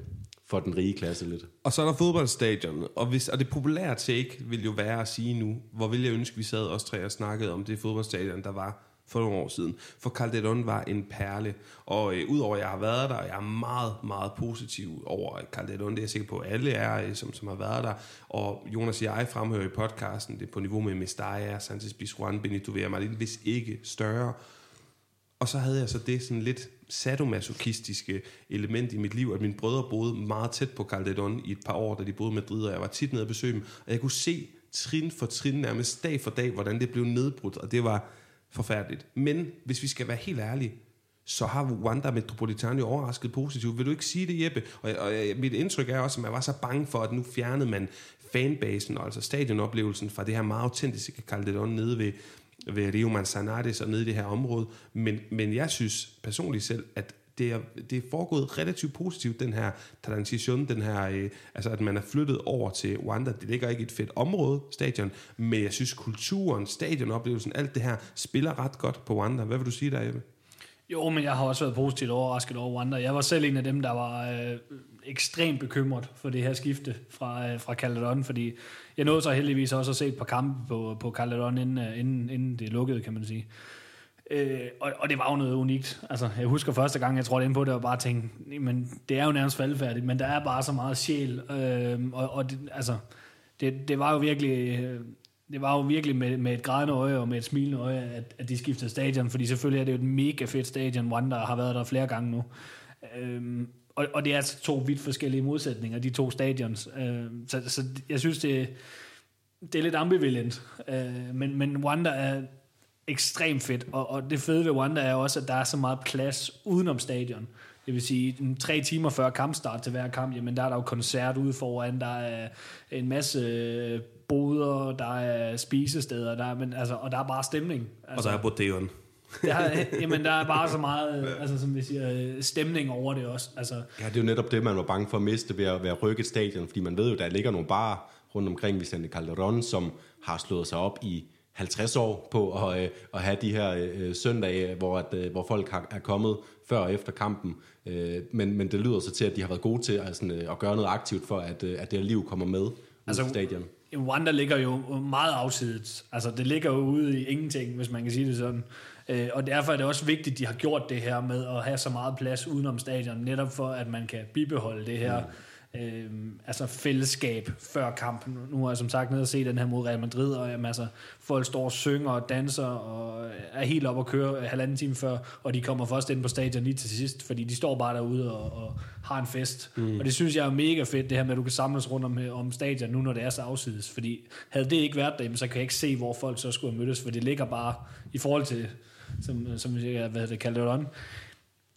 for den rige klasse lidt. Og så er der fodboldstadion, og, hvis, og det populære take vil jo være at sige nu, hvor vil jeg ønske, vi sad os tre og snakkede om det fodboldstadion, der var for nogle år siden. For Calderon var en perle, og øh, udover at jeg har været der, og jeg er meget, meget positiv over Calderon, det er jeg sikker på, at alle er, øh, som, som har været der, og Jonas og jeg fremhører i podcasten, det er på niveau med Mestalla, Sanchez Pizjuan, Benito Villamarin, hvis ikke større, og så havde jeg så det sådan lidt sadomasochistiske element i mit liv, at mine brødre boede meget tæt på Calderon i et par år, da de boede i Madrid, og jeg var tit nede at besøge dem, og jeg kunne se trin for trin, nærmest dag for dag, hvordan det blev nedbrudt, og det var forfærdeligt. Men hvis vi skal være helt ærlige, så har Wanda Metropolitan jo overrasket positivt. Vil du ikke sige det, Jeppe? Og, og mit indtryk er også, at man var så bange for, at nu fjernede man fanbasen, altså stadionoplevelsen fra det her meget autentiske Calderon nede ved, ved Rio Manzanares og nede i det her område. Men, men jeg synes personligt selv, at det er, det er foregået relativt positivt, den her transition, den her, øh, altså at man er flyttet over til Wanda. Det ligger ikke i et fedt område, stadion, men jeg synes kulturen, stadionoplevelsen, alt det her spiller ret godt på Wanda. Hvad vil du sige der, Jeppe? Jo, men jeg har også været positivt overrasket over Wanda. Jeg var selv en af dem, der var øh, ekstremt bekymret for det her skifte fra, øh, fra Caledon, fordi jeg nåede så heldigvis også at se et par kampe på, på Caledon, inden, øh, inden, inden det lukkede, kan man sige. Øh, og, og det var jo noget unikt. Altså, jeg husker første gang, jeg trådte ind på det, og bare tænkte, men det er jo nærmest faldfærdigt, men der er bare så meget sjæl. Øh, og og det, altså, det, det var jo virkelig... Øh, det var jo virkelig med, med et grædende øje og med et smilende øje, at, at de skiftede stadion, fordi selvfølgelig er det jo et mega fedt stadion. Wanda har været der flere gange nu. Øhm, og, og det er altså to vidt forskellige modsætninger, de to stadions. Øhm, så, så jeg synes, det, det er lidt ambivalent. Øh, men, men Wanda er ekstremt fedt, og, og det fede ved Wanda er også, at der er så meget plads udenom stadion. Det vil sige, tre timer før kampstart til hver kamp, jamen der er der jo koncert ude foran, der er en masse boder, der er spisesteder, der er, men, altså, og der er bare stemning. Altså, og der er bodeon. Der, jamen, der er bare så meget altså, som vi siger, stemning over det også. Altså. Ja, det er jo netop det, man var bange for at miste ved at være rykket stadion, fordi man ved jo, der ligger nogle barer rundt omkring Vicente Calderon, som har slået sig op i 50 år på at, øh, at have de her øh, søndage, hvor, at, øh, hvor folk har, er kommet før og efter kampen. Øh, men, men det lyder så til, at de har været gode til at, sådan, øh, at gøre noget aktivt for, at, øh, at det her liv kommer med altså, stadion. Wanda ligger jo meget afsidet. Altså, det ligger jo ude i ingenting, hvis man kan sige det sådan. Øh, og derfor er det også vigtigt, at de har gjort det her med at have så meget plads udenom stadion, netop for, at man kan bibeholde det her... Mm øh, altså fællesskab før kampen. Nu har jeg som sagt nede og se den her mod Real Madrid, og jamen, altså, folk står og synger og danser og er helt op at køre halvanden time før, og de kommer først ind på stadion lige til sidst, fordi de står bare derude og, og har en fest. Mm. Og det synes jeg er mega fedt, det her med, at du kan samles rundt om, om stadion nu, når det er så afsides. Fordi havde det ikke været det, så kan jeg ikke se, hvor folk så skulle have mødtes, for det ligger bare i forhold til, som, øh, som jeg hvad det kalder det,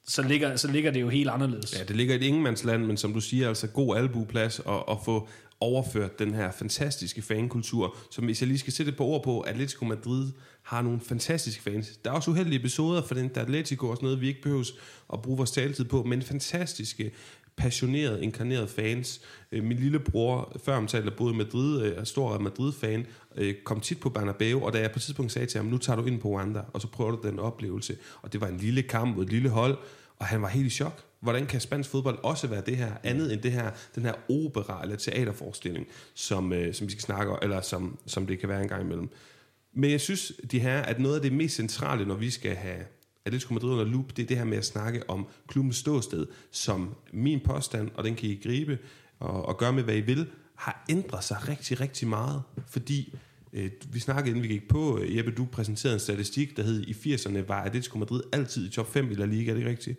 så ligger, så ligger det jo helt anderledes. Ja, det ligger i et ingenmandsland, men som du siger, altså god albueplads og, og få overført den her fantastiske fankultur, som hvis jeg lige skal sætte et par ord på, Atletico Madrid har nogle fantastiske fans. Der er også uheldige episoder for den der Atletico og sådan noget, vi ikke behøves at bruge vores taletid på, men fantastiske passionerede, inkarnerede fans. Øh, min lillebror, før omtalt, boede i Madrid, øh, er stor Madrid-fan, øh, kom tit på Bernabeu, og da jeg på et tidspunkt sagde til ham, nu tager du ind på Wanda, og så prøver du den oplevelse. Og det var en lille kamp mod et lille hold, og han var helt i chok. Hvordan kan spansk fodbold også være det her, andet end det her, den her opera eller teaterforestilling, som, som vi skal snakke om, eller som, som det kan være en gang imellem. Men jeg synes, de her, at noget af det mest centrale, når vi skal have Atletico Madrid under loop, det er det her med at snakke om klubbens ståsted, som min påstand, og den kan I gribe og, og gøre med, hvad I vil, har ændret sig rigtig, rigtig meget. Fordi øh, vi snakkede, inden vi gik på, øh, Jeppe, du præsenterede en statistik, der hed, i 80'erne var Atletico Madrid altid i top 5 i La Liga, er det rigtigt?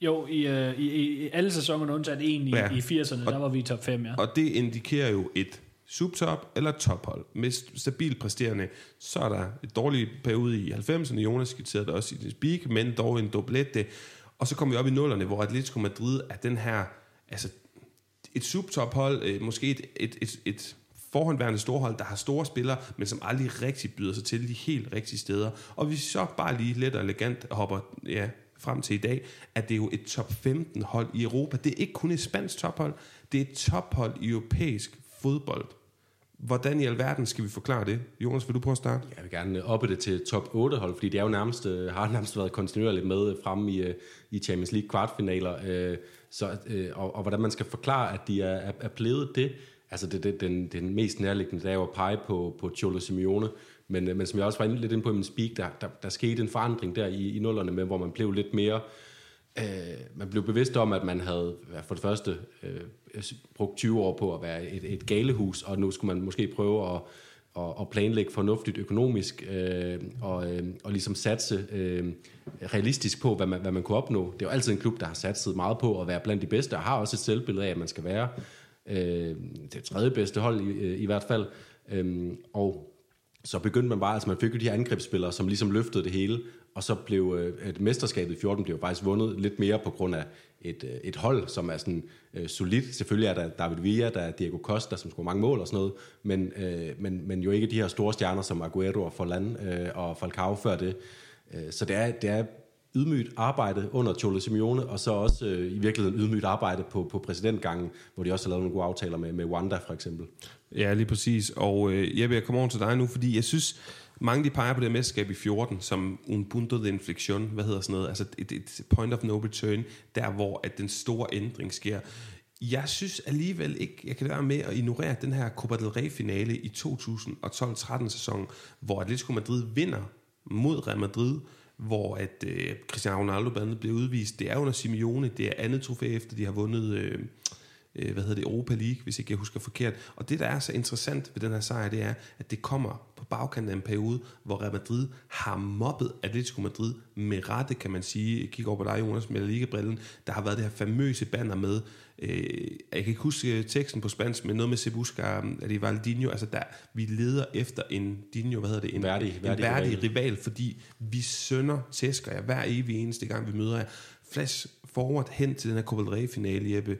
Jo, i, øh, i, i alle sæsonerne undtaget en i, ja. i 80'erne, Og- der var vi i top 5, ja. Og det indikerer jo et subtop eller tophold. Med stabilt præsterende, så er der et dårligt periode i 90'erne. Jonas skitserede det også i det speak, men dog en doblette. Og så kommer vi op i nullerne, hvor Atletico Madrid er den her, altså et subtophold, øh, måske et, et, et, et forhåndværende storhold, der har store spillere, men som aldrig rigtig byder sig til de helt rigtige steder. Og hvis vi så bare lige let og elegant hopper ja, frem til i dag, at det er jo et top 15 hold i Europa. Det er ikke kun et spansk tophold, det er et tophold i europæisk fodbold. Hvordan i alverden skal vi forklare det? Jonas, vil du prøve at starte? Jeg vil gerne øh, oppe det til top 8 hold, fordi det er jo nærmest, øh, har nærmest været kontinuerligt med øh, frem i, øh, i Champions League kvartfinaler. Øh, så, øh, og, og hvordan man skal forklare, at de er, er, er blevet det, altså det, det, den, den mest nærliggende, det er jo at pege på, på Cholo Simeone. Men, øh, men som jeg også var inde- lidt inde på i min speak, der, der, der skete en forandring der i, i nullerne med, hvor man blev lidt mere øh, Øh, man blev bevidst om, at man havde for det første øh, brugt 20 år på at være et, et galehus, og nu skulle man måske prøve at, at, at planlægge fornuftigt økonomisk, øh, og, øh, og ligesom satse øh, realistisk på, hvad man, hvad man kunne opnå. Det er jo altid en klub, der har satset meget på at være blandt de bedste, og har også et selvbillede af, at man skal være øh, det tredje bedste hold i, øh, i hvert fald. Øh, og så begyndte man bare, altså man fik jo de her angrebsspillere, som ligesom løftede det hele, og så blev øh, et mesterskabet i 14 blev faktisk vundet lidt mere på grund af et, øh, et hold, som er sådan øh, solidt. Selvfølgelig er der David Villa, der er Diego Costa, som scorer mange mål og sådan noget, men, øh, men, men jo ikke de her store stjerner som Aguero og Forlan øh, og Falcao før det. Øh, så det er, det er ydmygt arbejde under Cholo Simeone, og så også øh, i virkeligheden ydmygt arbejde på, på præsidentgangen, hvor de også har lavet nogle gode aftaler med, med Wanda for eksempel. Ja, lige præcis. Og øh, jeg vil komme over til dig nu, fordi jeg synes, mange de peger på det mesterskab i 14 som un punto de inflexion, hvad hedder sådan noget, altså et, et point of no return, der hvor at den store ændring sker. Jeg synes alligevel ikke, jeg kan være med at ignorere den her Copa del Rey finale i 2012-13 sæson, hvor Atletico Madrid vinder mod Real Madrid, hvor at øh, Cristiano Ronaldo blandt andet bliver udvist. Det er under Simeone, det er andet trofæ efter de har vundet øh, øh, hvad hedder det, Europa League, hvis ikke jeg husker forkert. Og det, der er så interessant ved den her sejr, det er, at det kommer på bagkanten af en periode, hvor Real Madrid har mobbet Atletico Madrid med rette, kan man sige. Kigger over på dig, Jonas, med Liga-brillen. Der har været det her famøse banner med, øh, jeg kan ikke huske teksten på spansk, men noget med Sebusca, er det Valdinho, altså der, vi leder efter en Dino, hvad hedder det? En Værdig- en værdig værdig rival. rival, fordi vi sønder tæsker jer hver evig eneste gang, vi møder jer. Flash forward hen til den her Copa del Rey-finale, Jeppe,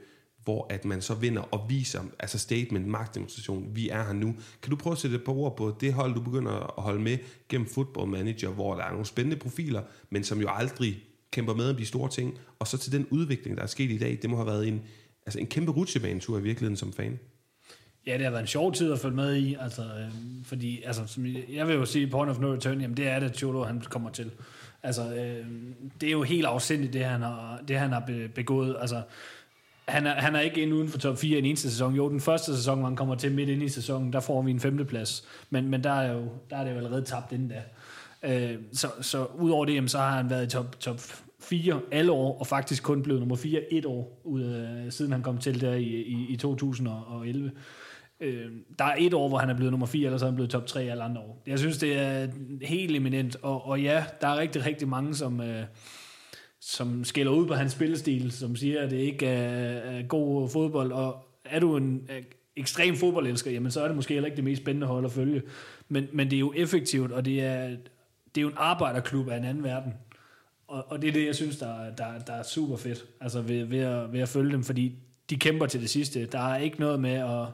hvor at man så vinder og viser, altså statement, magtdemonstration, vi er her nu. Kan du prøve at sætte et par ord på det hold, du begynder at holde med gennem Football Manager, hvor der er nogle spændende profiler, men som jo aldrig kæmper med om de store ting, og så til den udvikling, der er sket i dag, det må have været en, altså en kæmpe rutsjebanetur i virkeligheden som fan. Ja, det har været en sjov tid at følge med i, altså, øh, fordi, altså, som jeg- vil jo sige, point of no return, jamen det er det, Cholo han kommer til. Altså, øh, det er jo helt afsindigt, det han har, det, han har begået. Altså, han er, han er ikke inde uden for top 4 i en eneste sæson. Jo, den første sæson, hvor han kommer til midt ind i sæsonen, der får vi en femteplads. Men, men der, er jo, der er det jo allerede tabt inden da. Øh, så, så udover det, jamen, så har han været i top, top 4 alle år, og faktisk kun blevet nummer 4 et år, ud, øh, siden han kom til der i, i, i 2011. Øh, der er et år, hvor han er blevet nummer 4, eller så er han blevet top 3 alle andre år. Jeg synes, det er helt eminent, og, og ja, der er rigtig, rigtig mange, som... Øh, som skiller ud på hans spillestil, som siger, at det ikke er, er god fodbold, og er du en ekstrem fodboldelsker, jamen så er det måske heller ikke det mest spændende hold at følge. Men, men det er jo effektivt, og det er, det er jo en arbejderklub af en anden verden. Og, og det er det, jeg synes, der, der, der er super fedt, altså ved, ved, at, ved at følge dem, fordi de kæmper til det sidste. Der er ikke noget med at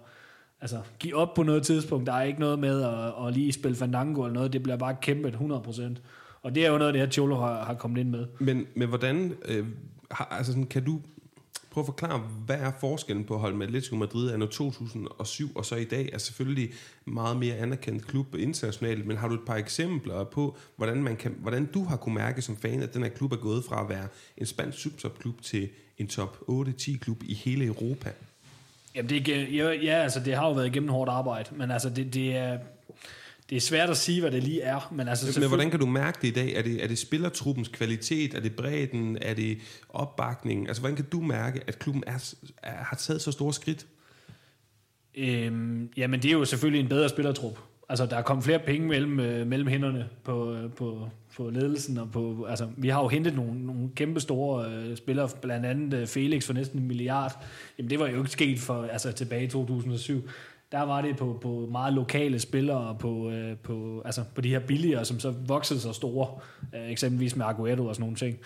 altså, give op på noget tidspunkt. Der er ikke noget med at, at lige spille fandango eller noget. Det bliver bare kæmpet 100%. Og det er jo noget af det her, Cholo har, har kommet ind med. Men, men hvordan, øh, har, altså sådan, kan du prøve at forklare, hvad er forskellen på at holde med Atletico Madrid anno 2007 og så i dag? Er selvfølgelig meget mere anerkendt klub internationalt, men har du et par eksempler på, hvordan, man kan, hvordan du har kunne mærke som fan, at den her klub er gået fra at være en spansk subtopklub til en top 8-10 klub i hele Europa? Jamen det, er ja, ja, altså det har jo været igennem hårdt arbejde, men altså det, det er... Det er svært at sige, hvad det lige er, men altså Men hvordan kan du mærke det i dag? Er det, er det spillertruppens kvalitet? Er det bredden? Er det opbakningen? Altså, hvordan kan du mærke, at klubben er, er, har taget så store skridt? Øhm, jamen, det er jo selvfølgelig en bedre spillertrup. altså, der er kommet flere penge mellem, øh, mellem hænderne på, øh, på, på ledelsen. Og på, altså, vi har jo hentet nogle, nogle kæmpe store øh, spillere, blandt andet øh, Felix for næsten en milliard. Jamen, det var jo ikke sket for, altså, tilbage i 2007 der var det på, på meget lokale spillere, på, øh, på, altså på de her billigere, som så voksede så store, øh, eksempelvis med Aguero og sådan nogle ting.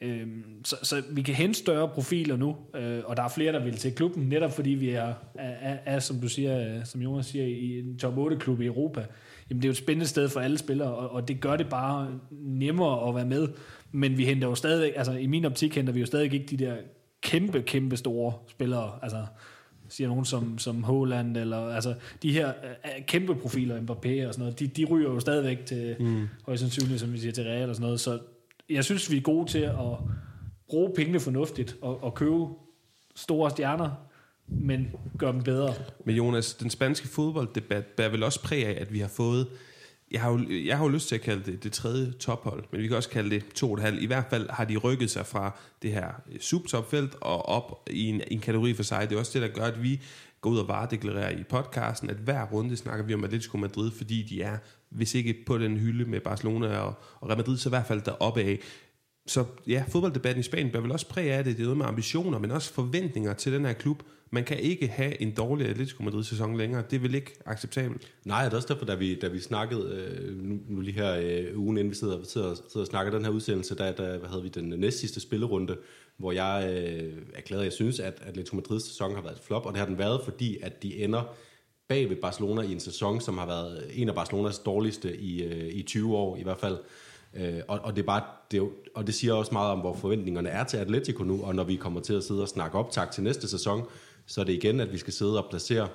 Øh, så, så vi kan hente større profiler nu, øh, og der er flere, der vil til klubben, netop fordi vi er, er, er som du siger, øh, som Jonas siger, i en top 8-klub i Europa. Jamen, det er jo et spændende sted for alle spillere, og, og det gør det bare nemmere at være med. Men vi henter jo stadig, altså i min optik henter vi jo stadig ikke de der kæmpe, kæmpe store spillere. Altså, siger nogen som, som Holland, eller altså de her uh, kæmpe profiler, Mbappé og sådan noget, de, de ryger jo stadigvæk til, mm. højst sandsynligt, som vi siger, til Real og sådan noget, så jeg synes, vi er gode til at bruge pengene fornuftigt, og, og købe store stjerner, men gøre dem bedre. Men Jonas, den spanske fodbolddebat bærer vel også præg af, at vi har fået jeg har, jo, jeg har jo lyst til at kalde det det tredje tophold, men vi kan også kalde det to og et halvt. I hvert fald har de rykket sig fra det her subtopfelt og op i en, en kategori for sig. Det er også det, der gør, at vi går ud og varedeklarerer i podcasten, at hver runde snakker vi om Atletico Madrid, fordi de er, hvis ikke på den hylde med Barcelona og, og Real Madrid, så i hvert fald deroppe af. Så ja, fodbolddebatten i Spanien bør vel også præge af det. Det er noget med ambitioner, men også forventninger til den her klub. Man kan ikke have en dårlig Atletico Madrid-sæson længere. Det vil ikke acceptabelt? Nej, det er også derfor, da vi, da vi snakkede, øh, nu, nu lige her øh, ugen inden vi sidder, sidder, sidder og snakker den her udsendelse, der, der hvad havde vi den næst sidste spillerunde, hvor jeg øh, erklærede, at jeg synes, at Atletico Madrids sæson har været et flop, og det har den været, fordi at de ender bag ved Barcelona i en sæson, som har været en af Barcelonas dårligste i, øh, i 20 år i hvert fald. Øh, og, og, det er bare, det, og det siger også meget om, hvor forventningerne er til Atletico nu, og når vi kommer til at sidde og snakke optag til næste sæson, så er det igen, at vi skal sidde og placere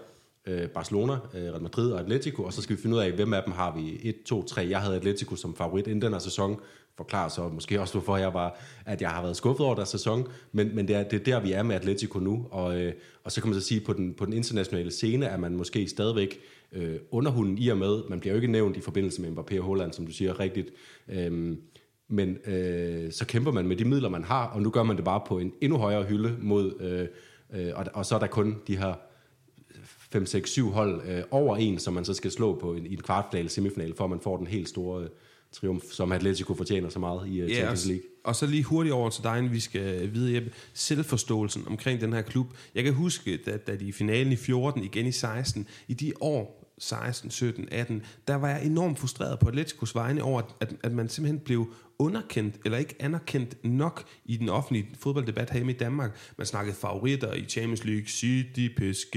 øh, Barcelona, øh, Real Madrid og Atletico, og så skal vi finde ud af, hvem af dem har vi. 1, 2, 3. Jeg havde Atletico som favorit inden den her sæson, forklare så måske også, hvorfor jeg var, at jeg har været skuffet over deres sæson, men, men det, er, det er der, vi er med Atletico nu, og, øh, og så kan man så sige, på den, på den internationale scene, at man måske stadigvæk øh, underhunden i og med, man bliver jo ikke nævnt i forbindelse med Mbappé og Holland, som du siger rigtigt, øh, men øh, så kæmper man med de midler, man har, og nu gør man det bare på en endnu højere hylde mod, øh, øh, og, og så er der kun de her 5, 6, 7 hold øh, over en, som man så skal slå på en, i en kvartfinale, semifinale, for at man får den helt store øh, triumf, som Atletico fortjener så meget i uh, Champions League. Og, og så lige hurtigt over til dig, vi skal vide, Jeppe, selvforståelsen omkring den her klub. Jeg kan huske, da, da de i finalen i 14, igen i 16, i de år, 16, 17, 18, der var jeg enormt frustreret på Atleticos vegne over, at, at man simpelthen blev underkendt eller ikke anerkendt nok i den offentlige fodbolddebat her i Danmark. Man snakkede favoritter i Champions League, City, PSG,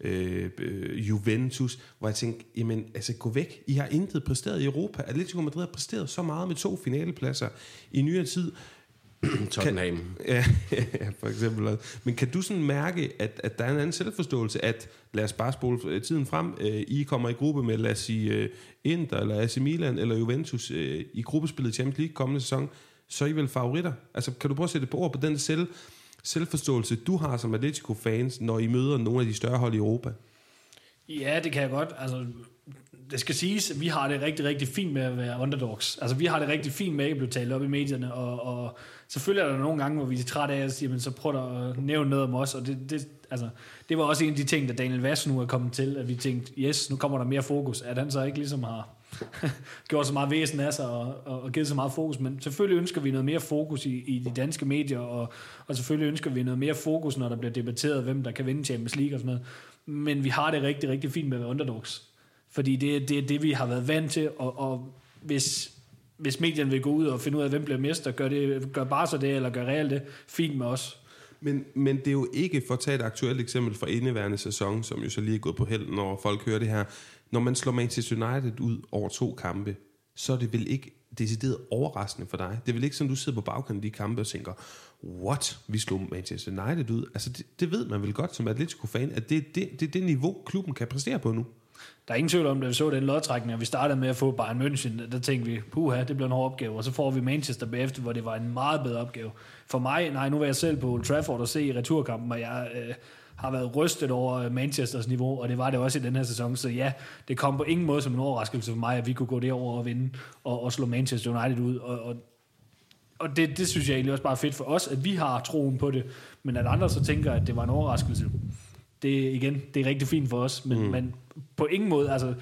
øh, øh, Juventus, hvor jeg tænkte, jamen altså gå væk. I har intet præsteret i Europa. Atletico Madrid har præsteret så meget med to finalepladser i nyere tid. Tottenham. Kan, ja, for eksempel. Men kan du sådan mærke, at, at der er en anden selvforståelse, at lad os bare spole tiden frem, øh, I kommer i gruppe med, lad os sige, øh, Inter, eller AC Milan, eller Juventus øh, i gruppespillet Champions League kommende sæson, så er I vel favoritter? Altså, kan du prøve at sætte på ord på den selv, selvforståelse, du har som Atletico-fans, når I møder nogle af de større hold i Europa? Ja, det kan jeg godt. Altså, det skal siges, at vi har det rigtig, rigtig fint med at være underdogs. Altså, vi har det rigtig fint med at blive talt op i medierne, og, og selvfølgelig er der nogle gange, hvor vi er trætte af at sige, men så prøv at nævne noget om os, og det, det, altså, det var også en af de ting, der Daniel Vass nu er kommet til, at vi tænkte, yes, nu kommer der mere fokus. At han så ikke ligesom har gjort så meget væsen af sig og, og, og givet så meget fokus, men selvfølgelig ønsker vi noget mere fokus i, i de danske medier, og, og selvfølgelig ønsker vi noget mere fokus, når der bliver debatteret, hvem der kan vinde Champions League og sådan noget. Men vi har det rigtig, rigtig fint med at være underdogs. Fordi det, det er det, vi har været vant til, og, og hvis, hvis medierne vil gå ud og finde ud af, hvem bliver mester, gør, det, gør bare så det, eller gør reelt det, fint med os. Men, men det er jo ikke, for at tage et aktuelt eksempel fra indeværende sæson, som jo så lige er gået på held, når folk hører det her. Når man slår Manchester United ud over to kampe, så er det vel ikke decideret overraskende for dig. Det er vel ikke sådan, du sidder på bagkanten af de kampe og tænker, what, vi slog Manchester United ud. Altså det, det ved man vel godt som Atletico-fan, at det er det, det, det niveau, klubben kan præstere på nu. Der er ingen tvivl om, da vi så den lodtrækning, og vi startede med at få Bayern München, der tænkte vi, puha, det bliver en hård opgave, og så får vi Manchester bagefter, hvor det var en meget bedre opgave. For mig, nej, nu var jeg selv på Old Trafford og se i returkampen, og jeg øh, har været rystet over øh, Manchesters niveau, og det var det også i den her sæson, så ja, det kom på ingen måde som en overraskelse for mig, at vi kunne gå derover og vinde, og, og slå Manchester United ud, og, og og det, det synes jeg egentlig også bare er fedt for os, at vi har troen på det, men at andre så tænker, at det var en overraskelse det igen, det er rigtig fint for os, men, mm. men på ingen måde, altså,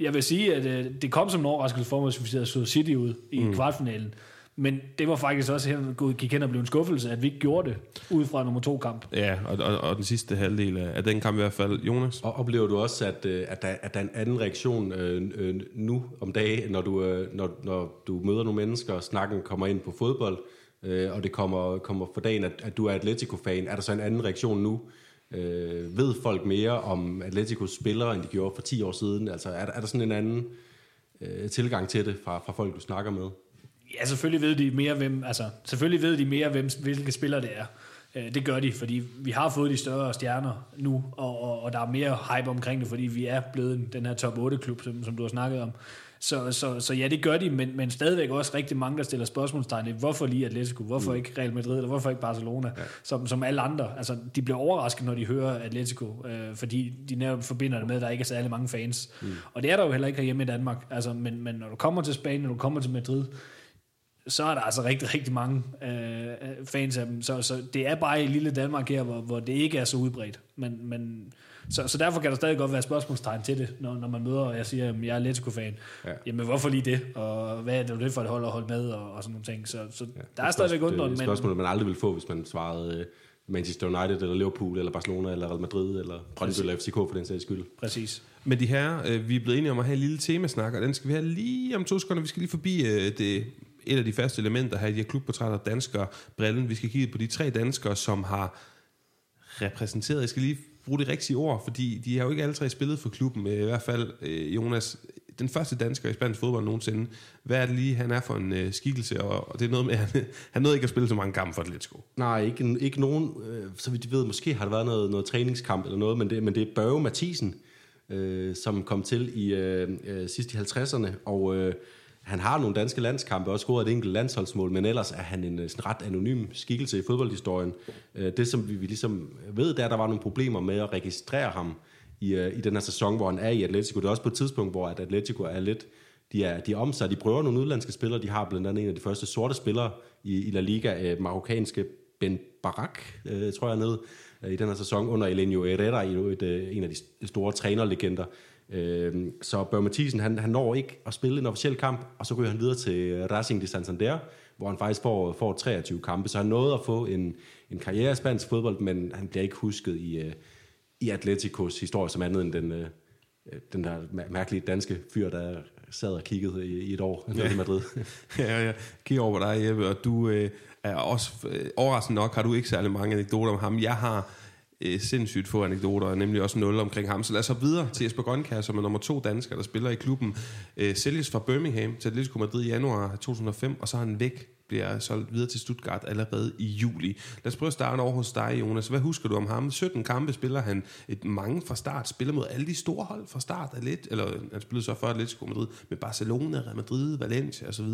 jeg vil sige, at øh, det kom som en overraskelse for mig, at vi så City ud i mm. kvartfinalen. Men det var faktisk også hen, gik hen og blev en skuffelse, at vi ikke gjorde det ud fra nummer to kamp. Ja, og, og, og den sidste halvdel af, af den kamp i hvert fald. Jonas? Og oplever du også, at, øh, at, der, at der er en anden reaktion øh, øh, nu om dagen, når du, øh, når, når du møder nogle mennesker, og snakken kommer ind på fodbold, øh, og det kommer, kommer for dagen, at, at du er Atletico-fan. Er der så en anden reaktion nu? Øh, ved folk mere om Atleticos spillere, end de gjorde for 10 år siden? Altså, er, er der sådan en anden øh, tilgang til det fra, fra folk, du snakker med? Ja, selvfølgelig ved de mere, hvem, altså, selvfølgelig ved de mere, hvem, hvilke spillere det er. Øh, det gør de, fordi vi har fået de større stjerner nu, og, og, og der er mere hype omkring det, fordi vi er blevet den her top 8-klub, som, som du har snakket om. Så, så, så ja, det gør de, men, men stadigvæk også rigtig mange, der stiller spørgsmålstegn. Hvorfor lige Atletico? Hvorfor mm. ikke Real Madrid? Eller hvorfor ikke Barcelona? Ja. Som, som alle andre. Altså, de bliver overrasket, når de hører Atletico, øh, fordi de netop forbinder det med, at der ikke er særlig mange fans. Mm. Og det er der jo heller ikke hjemme i Danmark. Altså, men, men når du kommer til Spanien, når du kommer til Madrid, så er der altså rigtig, rigtig mange øh, fans af dem. Så, så det er bare i lille Danmark her, hvor, hvor det ikke er så udbredt. Men, men, så, så derfor kan der stadig godt være spørgsmålstegn til det, når, når man møder, og jeg siger, at jeg er Atletico-fan. Ja. Jamen, hvorfor lige det? Og hvad er det for et hold at holde med? Og, og sådan nogle ting. Så, så ja, der er stadigvæk undret. Det er et spørgsmål, man aldrig vil få, hvis man svarede øh, Manchester United, eller Liverpool, eller Barcelona, eller Real Madrid, eller Brøndby, eller FCK for den sags skyld. Præcis. Men de her, øh, vi er blevet enige om at have en lille temasnak, og den skal vi have lige om to sekunder. Vi skal lige forbi øh, det et af de faste elementer her i de her klubportrætter, danskere, brillen. Vi skal kigge på de tre danskere, som har repræsenteret, jeg skal lige bruge det rigtige ord, fordi de har jo ikke alle tre spillet for klubben, øh, i hvert fald øh, Jonas, den første dansker i spansk fodbold nogensinde. Hvad er det lige, han er for en øh, skikkelse, og, og det er noget med, han, han nåede ikke at spille så mange kampe for Atletico. Nej, ikke, ikke nogen, øh, så vidt de ved, måske har der været noget, noget træningskamp eller noget, men det, men det er Børge Mathisen, øh, som kom til i øh, øh, sidst i 50'erne, og øh, han har nogle danske landskampe, og scoret et enkelt landsholdsmål, men ellers er han en sådan ret anonym skikkelse i fodboldhistorien. Øh, det, som vi, vi ligesom ved, der, der var nogle problemer med at registrere ham i, øh, i den her sæson, hvor han er i Atletico. Det er også på et tidspunkt, hvor at Atletico er lidt... De er, de er om sig, de prøver nogle udlandske spillere. De har blandt andet en af de første sorte spillere i, i La Liga, øh, marokkanske Ben Barak, tror jeg, ned i den her sæson, under Elenio Herrera, en af de store trænerlegender. Øh, så Børge Mathisen, han, han når ikke at spille en officiel kamp, og så ryger han videre til Racing de Santander, hvor han faktisk får, får 23 kampe. Så han nåede at få en, en karriere i spansk fodbold, men han bliver ikke husket i, uh, i Atleticos historie som andet end den, uh, den der mærkelige danske fyr, der sad og kiggede i, i et år ja. i Madrid. ja, ja. Kig over på dig, Jeppe, og du uh, er også, uh, overraskende nok, har du ikke særlig mange anekdoter om ham. Jeg har øh, sindssygt få anekdoter, nemlig også nul omkring ham. Så lad os så videre til Jesper Grønkær, som er nummer to dansker, der spiller i klubben. Øh, sælges fra Birmingham til Atletico Madrid i januar 2005, og så er han væk bliver solgt videre til Stuttgart allerede i juli. Lad os prøve at starte over hos dig, Jonas. Hvad husker du om ham? 17 kampe spiller han et mange fra start, spiller mod alle de store hold fra start af lidt, eller han spillede så for Atletico Madrid med Barcelona, Real Madrid, Valencia osv.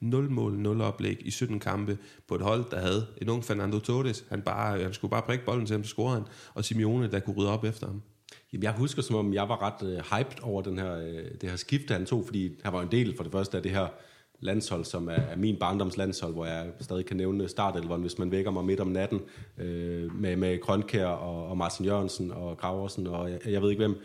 0 mål, 0 oplæg i 17 kampe på et hold, der havde en ung Fernando Torres. Han, bare, øh, han skulle bare prikke bolden til ham, så scorede han, og Simeone, der kunne rydde op efter ham. Jamen, jeg husker, som om jeg var ret øh, hyped over den her, øh, det her skift, han tog, fordi han var en del for det første af det her landshold, som er, er min barndoms landshold, hvor jeg stadig kan nævne startelveren, hvis man vækker mig midt om natten, øh, med, med Grønkær og, og Martin Jørgensen og Graversen og jeg, jeg ved ikke hvem.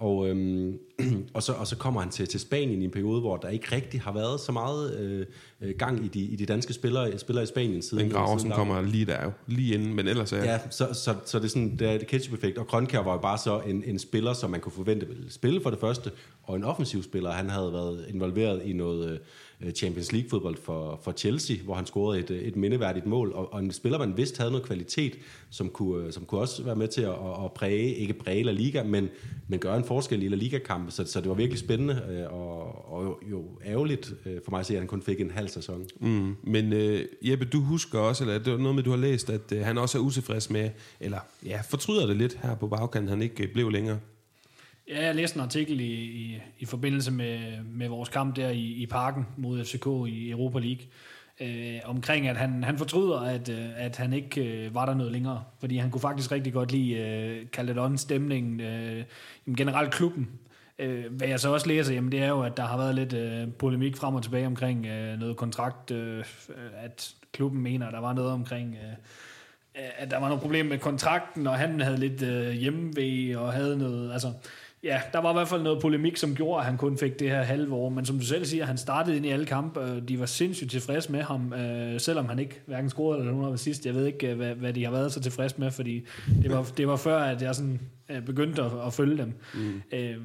Og, øhm, og, så, og så kommer han til, til Spanien i en periode, hvor der ikke rigtig har været så meget øh, øh gang i de, i de danske spillere, spillere i Spanien siden. Men Graversen kommer lige der jo, lige inden, men ellers er... Ja, så, så, så det er sådan, det er det ketchup-effekt, og Grønkær var jo bare så en, en spiller, som man kunne forvente ville spille for det første, og en offensiv spiller. Han havde været involveret i noget... Øh, Øh, Champions League fodbold for, for Chelsea, hvor han scorede et, et mindeværdigt mål, og, og en spiller, man vidste havde noget kvalitet, som kunne, øh, som kunne også være med til at, at præge, ikke præge La Liga, men, men gøre en forskel i La Liga-kampe, så, så det var virkelig spændende, øh, og, og jo ærgerligt for mig at se, at han kun fik en halv sæson. Mm, men uh, Jeppe, du husker også, eller det var noget med, du har læst, at uh, han også er utilfreds med, eller ja, fortryder det lidt her på bagkanten, han ikke øh, blev længere Ja, jeg læste en artikel i, i, i forbindelse med, med vores kamp der i, i parken mod FCK i Europa League, øh, omkring at han, han fortryder, at, at han ikke øh, var der noget længere, fordi han kunne faktisk rigtig godt lide øh, Caledon-stemningen, øh, generelt klubben. Øh, hvad jeg så også læser, jamen, det er jo, at der har været lidt øh, polemik frem og tilbage omkring øh, noget kontrakt, øh, at klubben mener, at der var noget omkring... Øh, at der var noget problem med kontrakten, og han havde lidt øh, hjemmevæg og havde noget, altså Ja, der var i hvert fald noget polemik, som gjorde, at han kun fik det her halve år. Men som du selv siger, han startede ind i alle kampe, og de var sindssygt tilfredse med ham, øh, selvom han ikke hverken scorede eller nogen var sidst. Jeg ved ikke, øh, hvad, hvad de har været så tilfredse med, fordi det var, det var før, at jeg sådan, øh, begyndte at, at følge dem. Mm. Øh,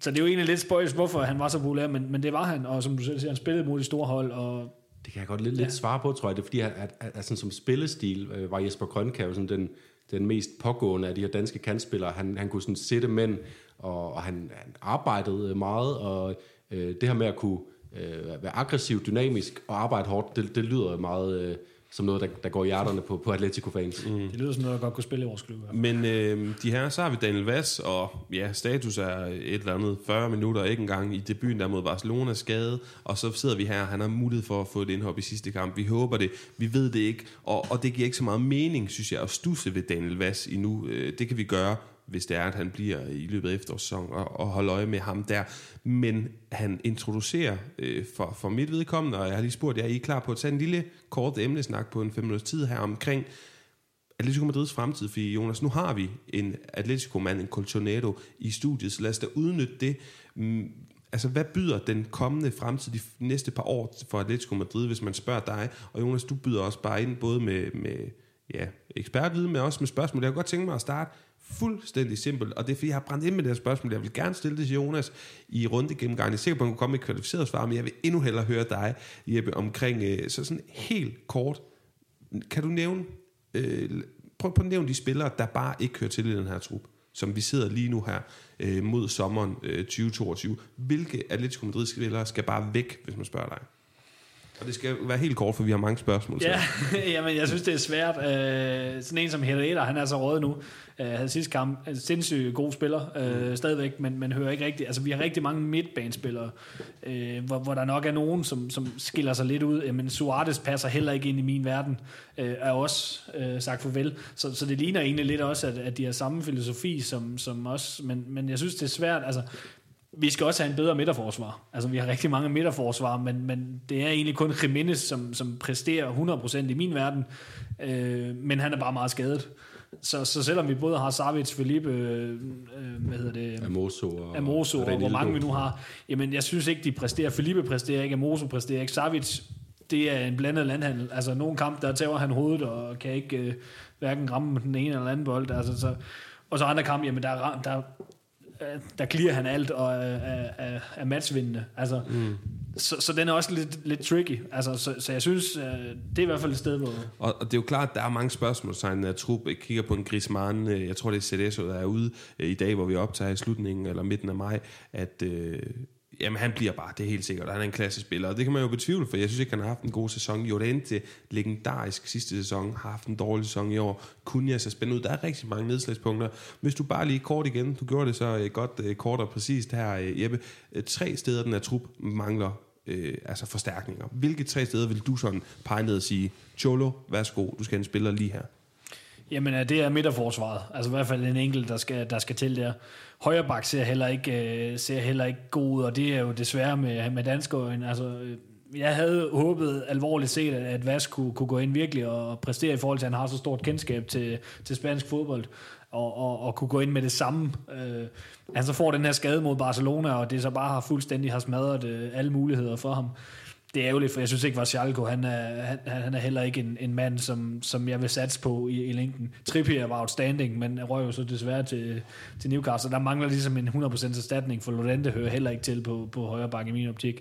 så det er jo egentlig lidt spøjs, hvorfor han var så populær, men, men det var han, og som du selv siger, han spillede mod de store hold, og det kan jeg godt lidt, ja. lidt svare på, tror jeg. Det er fordi, at, at, at, at sådan som spillestil øh, var Jesper Grønkær sådan den, den mest pågående af de her danske kantspillere. Han, han kunne sådan sætte mænd, og, og han, han arbejdede meget, og øh, det her med at kunne øh, være aggressiv, dynamisk og arbejde hårdt, det, det lyder meget... Øh, som noget, der, der går i hjerterne på, på Atletico-fans. Mm. Det lyder som noget, der godt kunne spille i vores klub. Men øh, de her, så har vi Daniel Vass, og ja, status er et eller andet 40 minutter, ikke engang i debuten der mod Barcelona skade, og så sidder vi her, han har mulighed for at få et indhop i sidste kamp. Vi håber det, vi ved det ikke, og, og det giver ikke så meget mening, synes jeg, at stusse ved Daniel Vass endnu. Øh, det kan vi gøre hvis det er, at han bliver i løbet af efterårssæsonen, og, og holde øje med ham der. Men han introducerer øh, for, for mit vedkommende, og jeg har lige spurgt jer, er I klar på at tage en lille kort emnesnak på en fem minutters tid her omkring Atletico Madrids fremtid, fordi Jonas, nu har vi en Atletico-mand, en Colchonado i studiet, så lad os da udnytte det. Mm, altså, hvad byder den kommende fremtid, de næste par år for Atletico Madrid, hvis man spørger dig? Og Jonas, du byder også bare ind, både med, med ja, ekspertviden, men også med spørgsmål. Jeg kunne godt tænke mig at starte fuldstændig simpelt, og det er fordi, jeg har brændt ind med det her spørgsmål. Jeg vil gerne stille det til Jonas i runde gennemgang. Jeg er sikker på, at han kunne komme med et kvalificeret svar, men jeg vil endnu hellere høre dig, Jeppe, omkring øh, så sådan helt kort. Kan du nævne, øh, prøv, prøv at nævne de spillere, der bare ikke hører til i den her trup, som vi sidder lige nu her øh, mod sommeren øh, 2022. Hvilke Atletico Madrid-spillere skal bare væk, hvis man spørger dig? Og det skal være helt kort, for vi har mange spørgsmål. Ja, jamen, jeg synes, det er svært. Øh, sådan en som Herrera, han er så råd nu. Øh, havde sidste kamp. En sindssygt god spiller øh, mm. stadigvæk, men, men hører ikke rigtigt. Altså, vi har rigtig mange midtbanespillere, øh, hvor, hvor der nok er nogen, som, som skiller sig lidt ud. Men Suarez passer heller ikke ind i min verden, øh, er også øh, sagt farvel. Så, så det ligner egentlig lidt også, at, at de har samme filosofi som, som os. Men, men jeg synes, det er svært. Altså, vi skal også have en bedre midterforsvar. Altså, vi har rigtig mange midterforsvar, men, men det er egentlig kun Jimenez, som, som præsterer 100% i min verden. Øh, men han er bare meget skadet. Så, så selvom vi både har Savic, Felipe, øh, hvad hedder det? Amoso og, Amoso, og, og hvor mange vi nu har. Jamen, jeg synes ikke, de præsterer. Felipe præsterer ikke, Amoso præsterer ikke. Savic, det er en blandet landhandel. Altså, nogle kamp, der tager han hovedet og kan ikke øh, hverken ramme den ene eller anden bold. Altså, så, og så andre kampe, jamen, der, der, der clear han alt og er, er, er matchvindende. Altså, mm. så, så den er også lidt, lidt tricky. Altså, så, så jeg synes, øh, det er i hvert fald et sted, hvor... Og, og det er jo klart, at der er mange spørgsmål, så en uh, trup kigger på en Griezmann, uh, jeg tror det er CDSO, der er ude uh, i dag, hvor vi optager i slutningen eller midten af maj, at... Uh, Jamen, han bliver bare, det er helt sikkert. Han er en klasse spiller, og det kan man jo betvivle, for jeg synes ikke, han har haft en god sæson. Jo, det endte legendarisk sidste sæson, har haft en dårlig sæson i år. Kunne jeg så spænde ud. Der er rigtig mange nedslagspunkter. Hvis du bare lige kort igen, du gjorde det så øh, godt øh, kort og præcist her, øh, Jeppe. Tre steder, den her trup mangler øh, altså forstærkninger. Hvilke tre steder vil du sådan pege ned og sige, Cholo, værsgo, du skal have en spiller lige her? Jamen, det er midterforsvaret. Altså i hvert fald en enkelt, der skal, der skal til der. Højrebak ser heller ikke, øh, ser heller ikke god ud, og det er jo desværre med, med danskøjen. Altså, øh, jeg havde håbet alvorligt set, at Vas kunne, kunne gå ind virkelig og præstere i forhold til, at han har så stort kendskab til, til spansk fodbold, og, og, og kunne gå ind med det samme. Øh, han så får den her skade mod Barcelona, og det så bare har fuldstændig har smadret øh, alle muligheder for ham det er ærgerligt, for jeg synes ikke, at han er, han, han er heller ikke en, en mand, som, som jeg vil satse på i, i længden. Trippier var outstanding, men røg jo så desværre til, til Newcastle. Der mangler ligesom en 100% erstatning, for Lorente hører heller ikke til på, på højre bakke i min optik.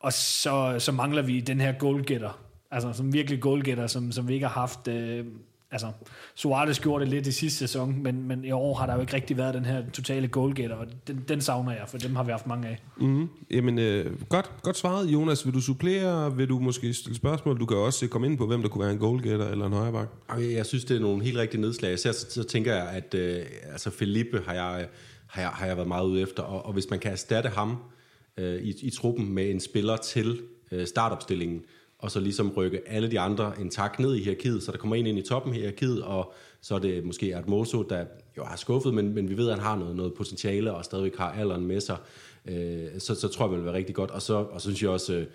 Og så, så mangler vi den her goalgetter, altså som virkelig goalgetter, som, som vi ikke har haft... Øh, altså, Suarez gjorde det lidt i sidste sæson, men, men i år har der jo ikke rigtig været den her totale goalgetter, og den, den savner jeg, for dem har vi haft mange af. Mm-hmm. Jamen, øh, godt, godt svaret, Jonas. Vil du supplere? Vil du måske stille spørgsmål? Du kan også komme ind på, hvem der kunne være en goalgetter eller en højreback. Jeg synes, det er nogle helt rigtige nedslag. Så, så tænker jeg, at øh, altså Felipe har jeg, har, jeg, har jeg været meget ude efter, og, og hvis man kan erstatte ham øh, i, i truppen med en spiller til øh, startopstillingen, og så ligesom rykke alle de andre en tak ned i hierarkiet, så der kommer en ind i toppen af hierarkiet, og så er det måske Atmoso, der jo har skuffet, men, men vi ved, at han har noget, noget potentiale, og stadigvæk har alderen med sig, øh, så, så tror jeg, det vil være rigtig godt. Og så, og så synes jeg også, øh,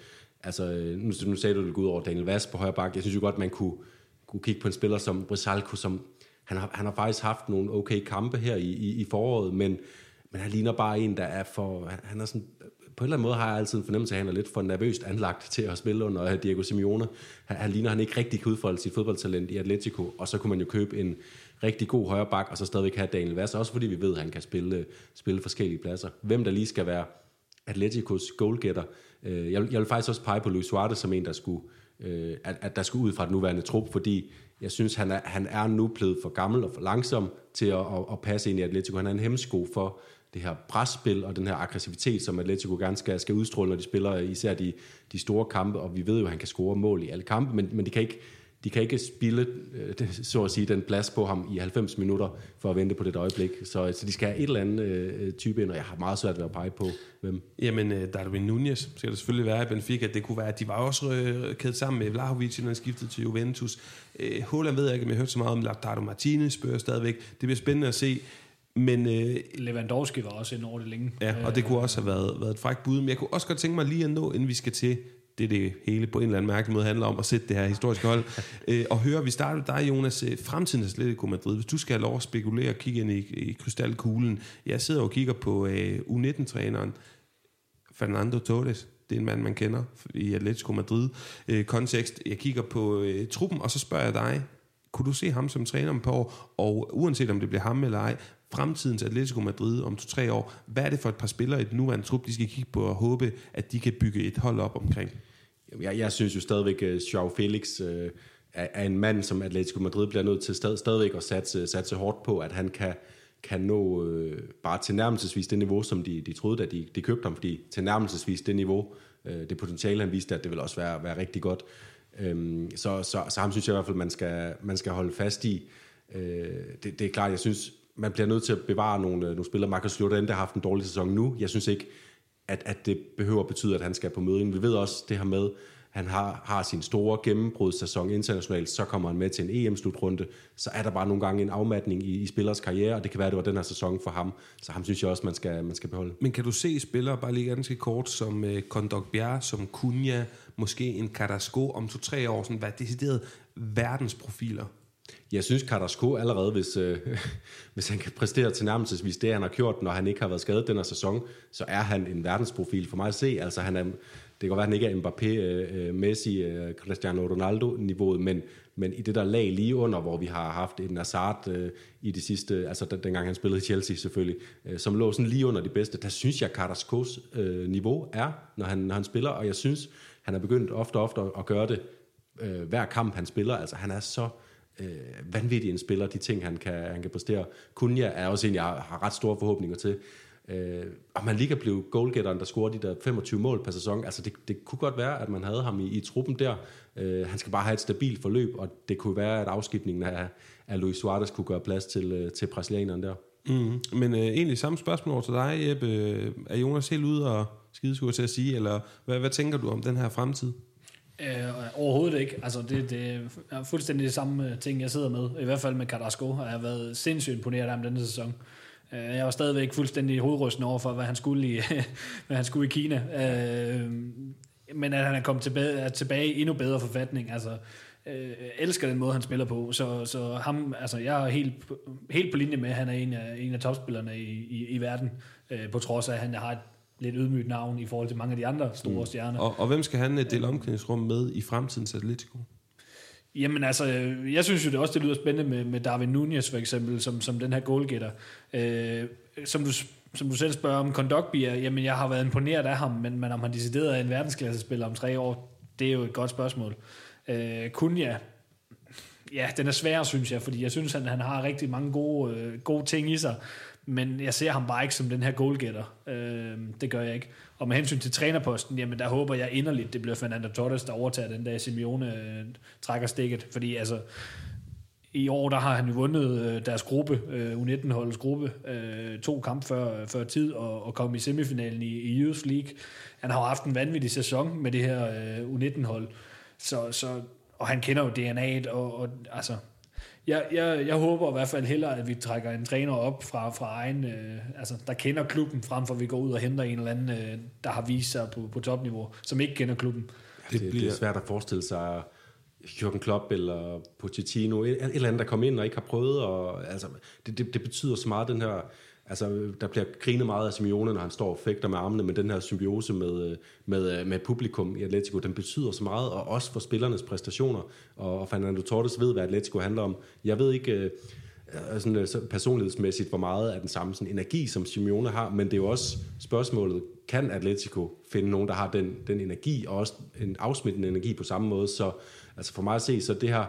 altså, nu, nu sagde du, det ud over Daniel Vass på højre bak, jeg synes jo godt, man kunne, kunne kigge på en spiller som Brisalko, som han har, han har faktisk haft nogle okay kampe her i, i, i foråret, men men han ligner bare en, der er for... Han, han er sådan, på en eller anden måde har jeg altid en fornemmelse af, at han er lidt for nervøst anlagt til at spille under øh, Diego Simeone. Han, han ligner, han ikke rigtig kan udfolde sit fodboldtalent i Atletico, og så kunne man jo købe en rigtig god højre bak, og så stadigvæk have Daniel Vass, også fordi vi ved, at han kan spille, spille forskellige pladser. Hvem der lige skal være Atleticos goalgetter. Øh, jeg, jeg vil faktisk også pege på Luis Suarez som en, der skulle, øh, at, at der skulle ud fra den nuværende trup, fordi jeg synes, han er, han er nu blevet for gammel og for langsom til at, at, at passe ind i Atletico. Han er en hemsko for det her presspil og den her aggressivitet, som Atletico gerne skal, skal udstråle, når de spiller især de, de store kampe, og vi ved jo, at han kan score mål i alle kampe, men, men de kan ikke de kan ikke spille, øh, så at sige, den plads på ham i 90 minutter for at vente på det øjeblik. Så, så de skal have et eller andet øh, type ind, og jeg har meget svært ved at pege på, hvem. Jamen, øh, Darwin Nunez skal det selvfølgelig være i Benfica. Det kunne være, at de var også øh, kædet sammen med Vlahovic, når han skiftede til Juventus. Øh, Holland ved jeg ikke, om jeg har hørt så meget om Lautaro Martinez, spørger stadigvæk. Det bliver spændende at se. Men, øh, Lewandowski var også ind over det længe. Ja, og det kunne også have været, været et frækt bud. Men jeg kunne også godt tænke mig lige at nå, inden vi skal til det det hele på en eller anden mærkelig måde handler om, at sætte det her historiske hold. øh, og høre, vi starter med dig, Jonas, øh, fremtidens Atletico Madrid. Hvis du skal have lov at spekulere og kigge ind i, i krystalkuglen. Jeg sidder og kigger på øh, U19-træneren Fernando Torres. Det er en mand, man kender i Atletico Madrid øh, kontekst. Jeg kigger på øh, truppen, og så spørger jeg dig, kunne du se ham som træner om par år, og uanset om det bliver ham eller ej, fremtidens Atletico Madrid om to-tre år, hvad er det for et par spillere i den nuværende trup, de skal kigge på og håbe, at de kan bygge et hold op omkring? Jeg, jeg synes jo stadigvæk, at Joao Felix øh, øh er, en mand, som Atletico Madrid bliver nødt til stad, stadigvæk at satse, satse hårdt på, at han kan, kan nå øh, bare tilnærmelsesvis det niveau, som de, de troede, da de, de købte ham, fordi tilnærmelsesvis det niveau, øh, det potentiale, han viste, at det vil også være, være rigtig godt. Øhm, så, så, så ham synes jeg i hvert fald, man skal, man skal holde fast i. Øh, det, det er klart, jeg synes, man bliver nødt til at bevare nogle, øh, nogle spillere. Marcus Llorente har haft en dårlig sæson nu. Jeg synes ikke, at, at det behøver at betyde, at han skal på møding. Vi ved også det her med, han har, har sin store gennembrudssæson internationalt, så kommer han med til en EM-slutrunde, så er der bare nogle gange en afmatning i, i spillers karriere, og det kan være, at det var den her sæson for ham. Så ham synes jeg også, man skal, man skal beholde. Men kan du se spillere, bare lige ganske kort, som øh, uh, Kondok som Kunja, måske en Carrasco om to-tre år, sådan, hvad decideret verdensprofiler? Jeg synes, Carrasco allerede, hvis, øh, hvis han kan præstere til nærmest det, han har gjort, når han ikke har været skadet den her sæson, så er han en verdensprofil for mig at se. Altså, han er, det kan godt være, at han ikke er Mbappé, øh, øh Messi, øh, Cristiano Ronaldo-niveauet, men, men i det der lag lige under, hvor vi har haft en Hazard øh, i de sidste, altså den, dengang han spillede i Chelsea selvfølgelig, øh, som lå sådan lige under de bedste, der synes jeg, Carrascos øh, niveau er, når han, når han spiller, og jeg synes, han er begyndt ofte og ofte at gøre det øh, hver kamp, han spiller. Altså, han er så øh, vanvittig en spiller, de ting, han kan, han kan præstere. Kunja er også en, jeg har ret store forhåbninger til. Øh, og man lige kan blive goalgetteren, der scorer de der 25 mål per sæson. Altså det, det kunne godt være, at man havde ham i, i truppen der. Øh, han skal bare have et stabilt forløb, og det kunne være, at afskibningen af, af Luis Suarez kunne gøre plads til, øh, til brasilianeren der. Mm. Men øh, egentlig samme spørgsmål over til dig, Jeppe. Er Jonas helt ude og skideskur til at sige, eller hvad, hvad tænker du om den her fremtid? Øh, overhovedet ikke. Altså, det, det er fuldstændig det samme øh, ting, jeg sidder med. I hvert fald med Carrasco. Jeg har været sindssygt imponeret af denne sæson. Øh, jeg var stadigvæk fuldstændig hovedrysten over for, hvad han skulle i, hvad han skulle i Kina. Øh, men at han er kommet tilbage, er tilbage i endnu bedre forfatning. Altså, øh, elsker den måde, han spiller på. Så, så ham, altså, jeg er helt, helt på linje med, at han er en af, en af topspillerne i, i, i verden, øh, på trods af, at han har et lidt ydmygt navn i forhold til mange af de andre store mm. stjerner. Og, og hvem skal han øh, dele omklædningsrum med i fremtidens Atletico? Jamen altså, jeg synes jo det også, det lyder spændende med, med Darwin Nunez for eksempel, som, som den her goalgetter. Øh, som, du, som du selv spørger om Kondogbia, jamen jeg har været imponeret af ham, men, men om han decideret er en verdensklassespiller om tre år, det er jo et godt spørgsmål. Øh, Kunja, ja, den er svær, synes jeg, fordi jeg synes, at han har rigtig mange gode, øh, gode ting i sig, men jeg ser ham bare ikke som den her goalgetter. Øh, det gør jeg ikke. Og med hensyn til trænerposten, jamen der håber jeg inderligt, det bliver Fernando Torres, der overtager den der Simeone øh, trækker stikket. Fordi altså, i år der har han jo vundet øh, deres gruppe, øh, U19-holdets gruppe, øh, to kampe før, før tid, og, og kom i semifinalen i, i Youth League. Han har haft en vanvittig sæson med det her øh, U19-hold. Så, så, og han kender jo DNA'et, og, og altså, jeg, jeg, jeg håber i hvert fald hellere, at vi trækker en træner op fra, fra egen, øh, altså der kender klubben, frem for at vi går ud og henter en eller anden, øh, der har vist sig på, på topniveau, som ikke kender klubben. Det, det, det er svært at forestille sig Jürgen Klopp eller Pochettino, et, et eller andet, der kommer ind og ikke har prøvet, og, altså, det, det, det betyder så meget, den her Altså, der bliver grinet meget af Simeone, når han står og fægter med armene, men den her symbiose med, øh, med, øh, med publikum i Atletico, den betyder så meget, og også for spillernes præstationer. Og Fernando Torres ved, hvad Atletico handler om. Jeg ved ikke øh, øh sådan, så personlighedsmæssigt, hvor meget af den samme sådan, energi, som Simeone har, men det er jo også spørgsmålet, kan Atletico finde nogen, der har den, den energi, og også en afsmittende energi på samme måde. Så altså for mig at se, så det her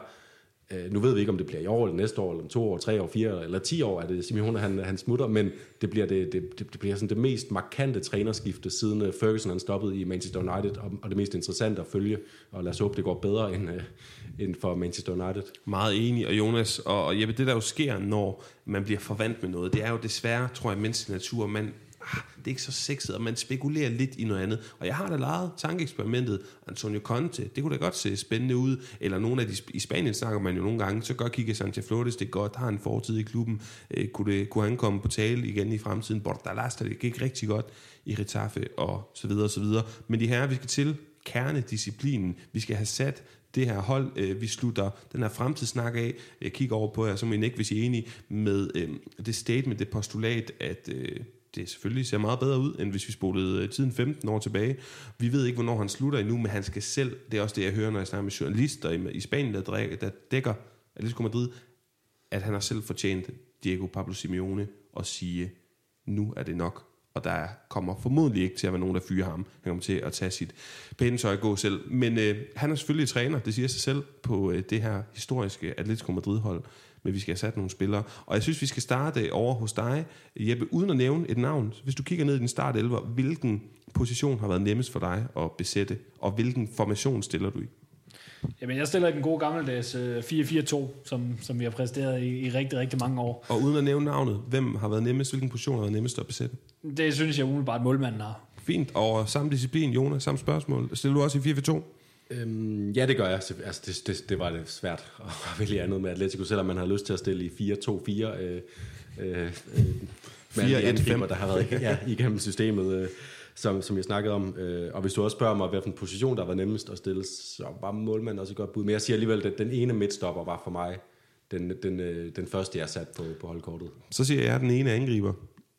Øh, nu ved vi ikke, om det bliver i år, eller næste år, eller om to år, tre år, fire eller ti år, er det Simeone, han, han smutter, men det bliver, det, det, det bliver sådan det mest markante trænerskifte, siden øh, Ferguson han stoppede i Manchester United, og, og det mest interessante at følge, og lad os håbe, det går bedre end, øh, end for Manchester United. Meget enig, og Jonas, og Jeppe, det der jo sker, når man bliver forvandt med noget, det er jo desværre, tror jeg, menneskelig natur, man ah, det er ikke så sexet, og man spekulerer lidt i noget andet. Og jeg har da lejet tankeeksperimentet, Antonio Conte, det kunne da godt se spændende ud, eller nogle af de, i Spanien snakker man jo nogle gange, så gør kigge Sanchez Flores, det godt, har en fortid i klubben, øh, kunne, det, kunne han komme på tale igen i fremtiden, Bordalas, det gik rigtig godt i Retafe, og så videre, og så videre. Men de her, vi skal til kernedisciplinen, vi skal have sat det her hold, øh, vi slutter den her fremtidssnak af, jeg kigger over på jer, så må I ikke, hvis I er enige med øh, det statement, det postulat, at øh, det selvfølgelig ser meget bedre ud, end hvis vi spolede øh, tiden 15 år tilbage. Vi ved ikke, hvornår han slutter endnu, men han skal selv, det er også det, jeg hører, når jeg snakker med journalister i, i Spanien, der, drækker, der dækker Atletico Madrid, at han har selv fortjent Diego Pablo Simeone og sige, nu er det nok. Og der kommer formodentlig ikke til at være nogen, der fyrer ham. Han kommer til at tage sit pæne tøj og gå selv. Men øh, han er selvfølgelig træner, det siger sig selv, på øh, det her historiske Atletico Madrid-hold men vi skal have sat nogle spillere. Og jeg synes, vi skal starte over hos dig, Jeppe, uden at nævne et navn. Hvis du kigger ned i din start 11, hvilken position har været nemmest for dig at besætte, og hvilken formation stiller du i? Jamen, jeg stiller i den gode gammeldags 4-4-2, øh, som, som vi har præsteret i, i rigtig, rigtig mange år. Og uden at nævne navnet, hvem har været nemmest? Hvilken position har været nemmest at besætte? Det synes jeg umiddelbart, målmanden har. Fint. Og samme disciplin, Jonas, samme spørgsmål. Stiller du også i 4-4-2? Øhm, ja, det gør jeg. Altså, det, det, det var det svært at vælge andet med Atletico, selvom man har lyst til at stille i 4-2-4. Øh, øh, 4-1-5. der har været ja, igennem systemet, øh, som, som jeg snakkede om. Øh, og hvis du også spørger mig, hvilken position der var nemmest at stille, så var målmanden også et godt bud. Men jeg siger alligevel, at den ene midtstopper var for mig den, den, øh, den første, jeg sat på, på holdkortet. Så siger jeg, at den ene angriber.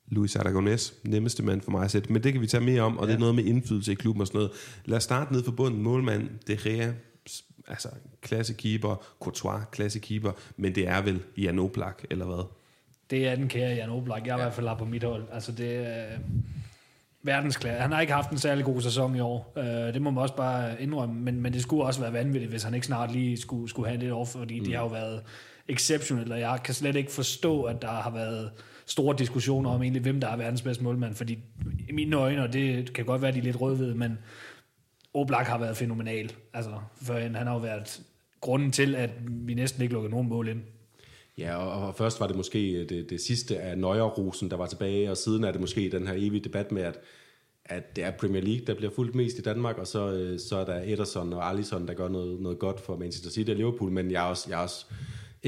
Luis Aragonés, nemmeste mand for mig at sætte. Men det kan vi tage mere om, og ja. det er noget med indflydelse i klubben og sådan noget. Lad os starte ned for bunden. Målmand, De Gea, altså klassekeeper, Courtois, klassekeeper, men det er vel Jan Oblak, eller hvad? Det er den kære Jan Oblak, jeg ja. i hvert fald på mit hold. Altså det er verdensklasse. Han har ikke haft en særlig god sæson i år. Uh, det må man også bare indrømme, men, men det skulle også være vanvittigt, hvis han ikke snart lige skulle, skulle have lidt over, fordi mm. de har jo været exceptionelle, og jeg kan slet ikke forstå, at der har været store diskussioner om egentlig, hvem der er verdens bedste målmand, fordi i mine øjne, og det kan godt være, de er lidt rødvede, men Oblak har været fænomenal. Altså, før han har jo været grunden til, at vi næsten ikke lukkede nogen mål ind. Ja, og, og først var det måske det, det sidste af Nøjerrosen, der var tilbage, og siden er det måske den her evige debat med, at, at det er Premier League, der bliver fuldt mest i Danmark, og så, øh, så er der Ederson og Alisson, der gør noget, noget godt for Manchester City og Liverpool, men jeg er også, jeg er også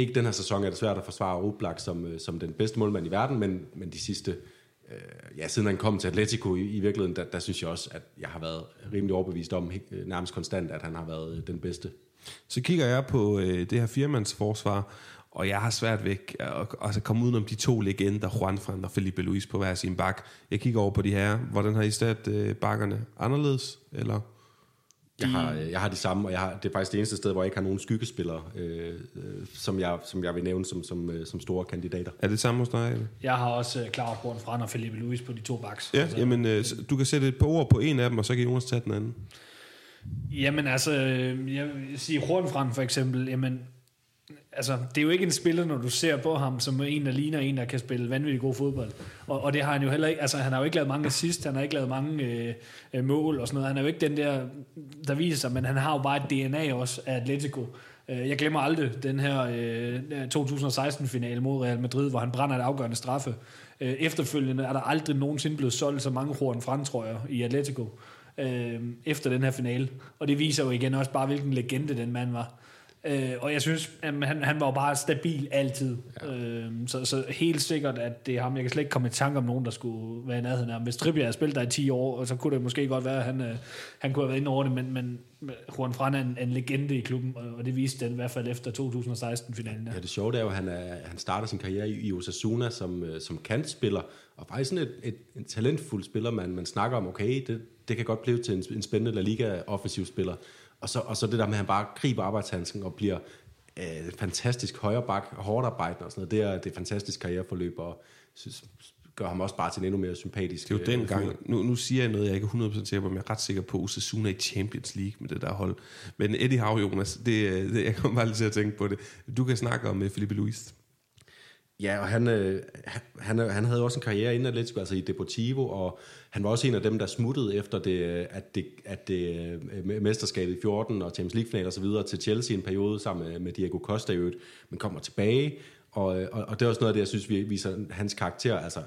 ikke den her sæson er det svært at forsvare Oblak som, øh, som den bedste målmand i verden, men, men de sidste, øh, ja, siden han kom til Atletico i, i virkeligheden, der, der synes jeg også, at jeg har været rimelig overbevist om øh, nærmest konstant, at han har været øh, den bedste. Så kigger jeg på øh, det her firmandsforsvar, og jeg har svært ved at altså komme udenom om de to legender, Juan Fran og Felipe Luis på hver sin bak. Jeg kigger over på de her. Hvordan har I stat øh, bakkerne anderledes? Eller? Jeg har, jeg har de samme, og jeg har, det er faktisk det eneste sted, hvor jeg ikke har nogen skyggespillere, øh, øh, som, jeg, som jeg vil nævne som, som, øh, som store kandidater. Er det samme hos dig? Eller? Jeg har også uh, Claus Born Frand og Felipe Luis på de to baks. Ja, altså. jamen, øh, du kan sætte et par ord på en af dem, og så kan Jonas tage den anden. Jamen altså, jeg vil sige Hornfrand for eksempel, jamen altså, det er jo ikke en spiller, når du ser på ham, som en, der ligner en, der kan spille vanvittigt god fodbold. Og, og det har han jo heller ikke, altså han har jo ikke lavet mange assist, han har ikke lavet mange øh, øh mål og sådan noget. Han er jo ikke den der, der viser sig, men han har jo bare et DNA også af Atletico. Øh, jeg glemmer aldrig den her øh, 2016-finale mod Real Madrid, hvor han brænder et afgørende straffe. Øh, efterfølgende er der aldrig nogensinde blevet solgt så mange Juan Fran, tror jeg, i Atletico øh, efter den her finale. Og det viser jo igen også bare, hvilken legende den mand var. Øh, og jeg synes, at han, han var jo bare stabil altid. Ja. Øh, så, så helt sikkert, at det er ham. Jeg kan slet ikke komme i tanke om nogen, der skulle være i nærheden af ham. Hvis Trippier har spillet der i 10 år, og så kunne det måske godt være, at han, øh, han kunne have været inde over det, men, men Juan Fran er en, en legende i klubben, og det viste den i hvert fald efter 2016-finalen. Ja. ja, det sjove er jo, at han, er, han starter sin karriere i, i Osasuna som, øh, som kantspiller, og faktisk sådan et, et, et talentfuld spiller, man, man snakker om, okay, det, det kan godt blive til en, en spændende La Liga-offensiv spiller. Og så, og så det der med, at han bare griber arbejdshandsken og bliver øh, fantastisk højre hårdt arbejdende og sådan noget. Det er, det er fantastisk karriereforløb, og synes, gør ham også bare til en endnu mere sympatisk Det er jo den øh, gang, nu, nu siger jeg noget, jeg ikke er 100% sikker på, men jeg er ret sikker på, Osasuna i Champions League med det der hold. Men Eddie Howe, Jonas, det, det, jeg kommer bare lige til at tænke på det. Du kan snakke om Felipe Luis. Ja, og han, øh, han, øh, han havde også en karriere inden Atletico, altså i Deportivo, og han var også en af dem, der smuttede efter det, øh, at det, at det øh, mesterskabet i 14 og Champions League-final og så videre til Chelsea en periode sammen med, med Diego Costa i øvrigt, men kommer tilbage, og, og, og det er også noget af det, jeg synes, vi viser hans karakter. Altså,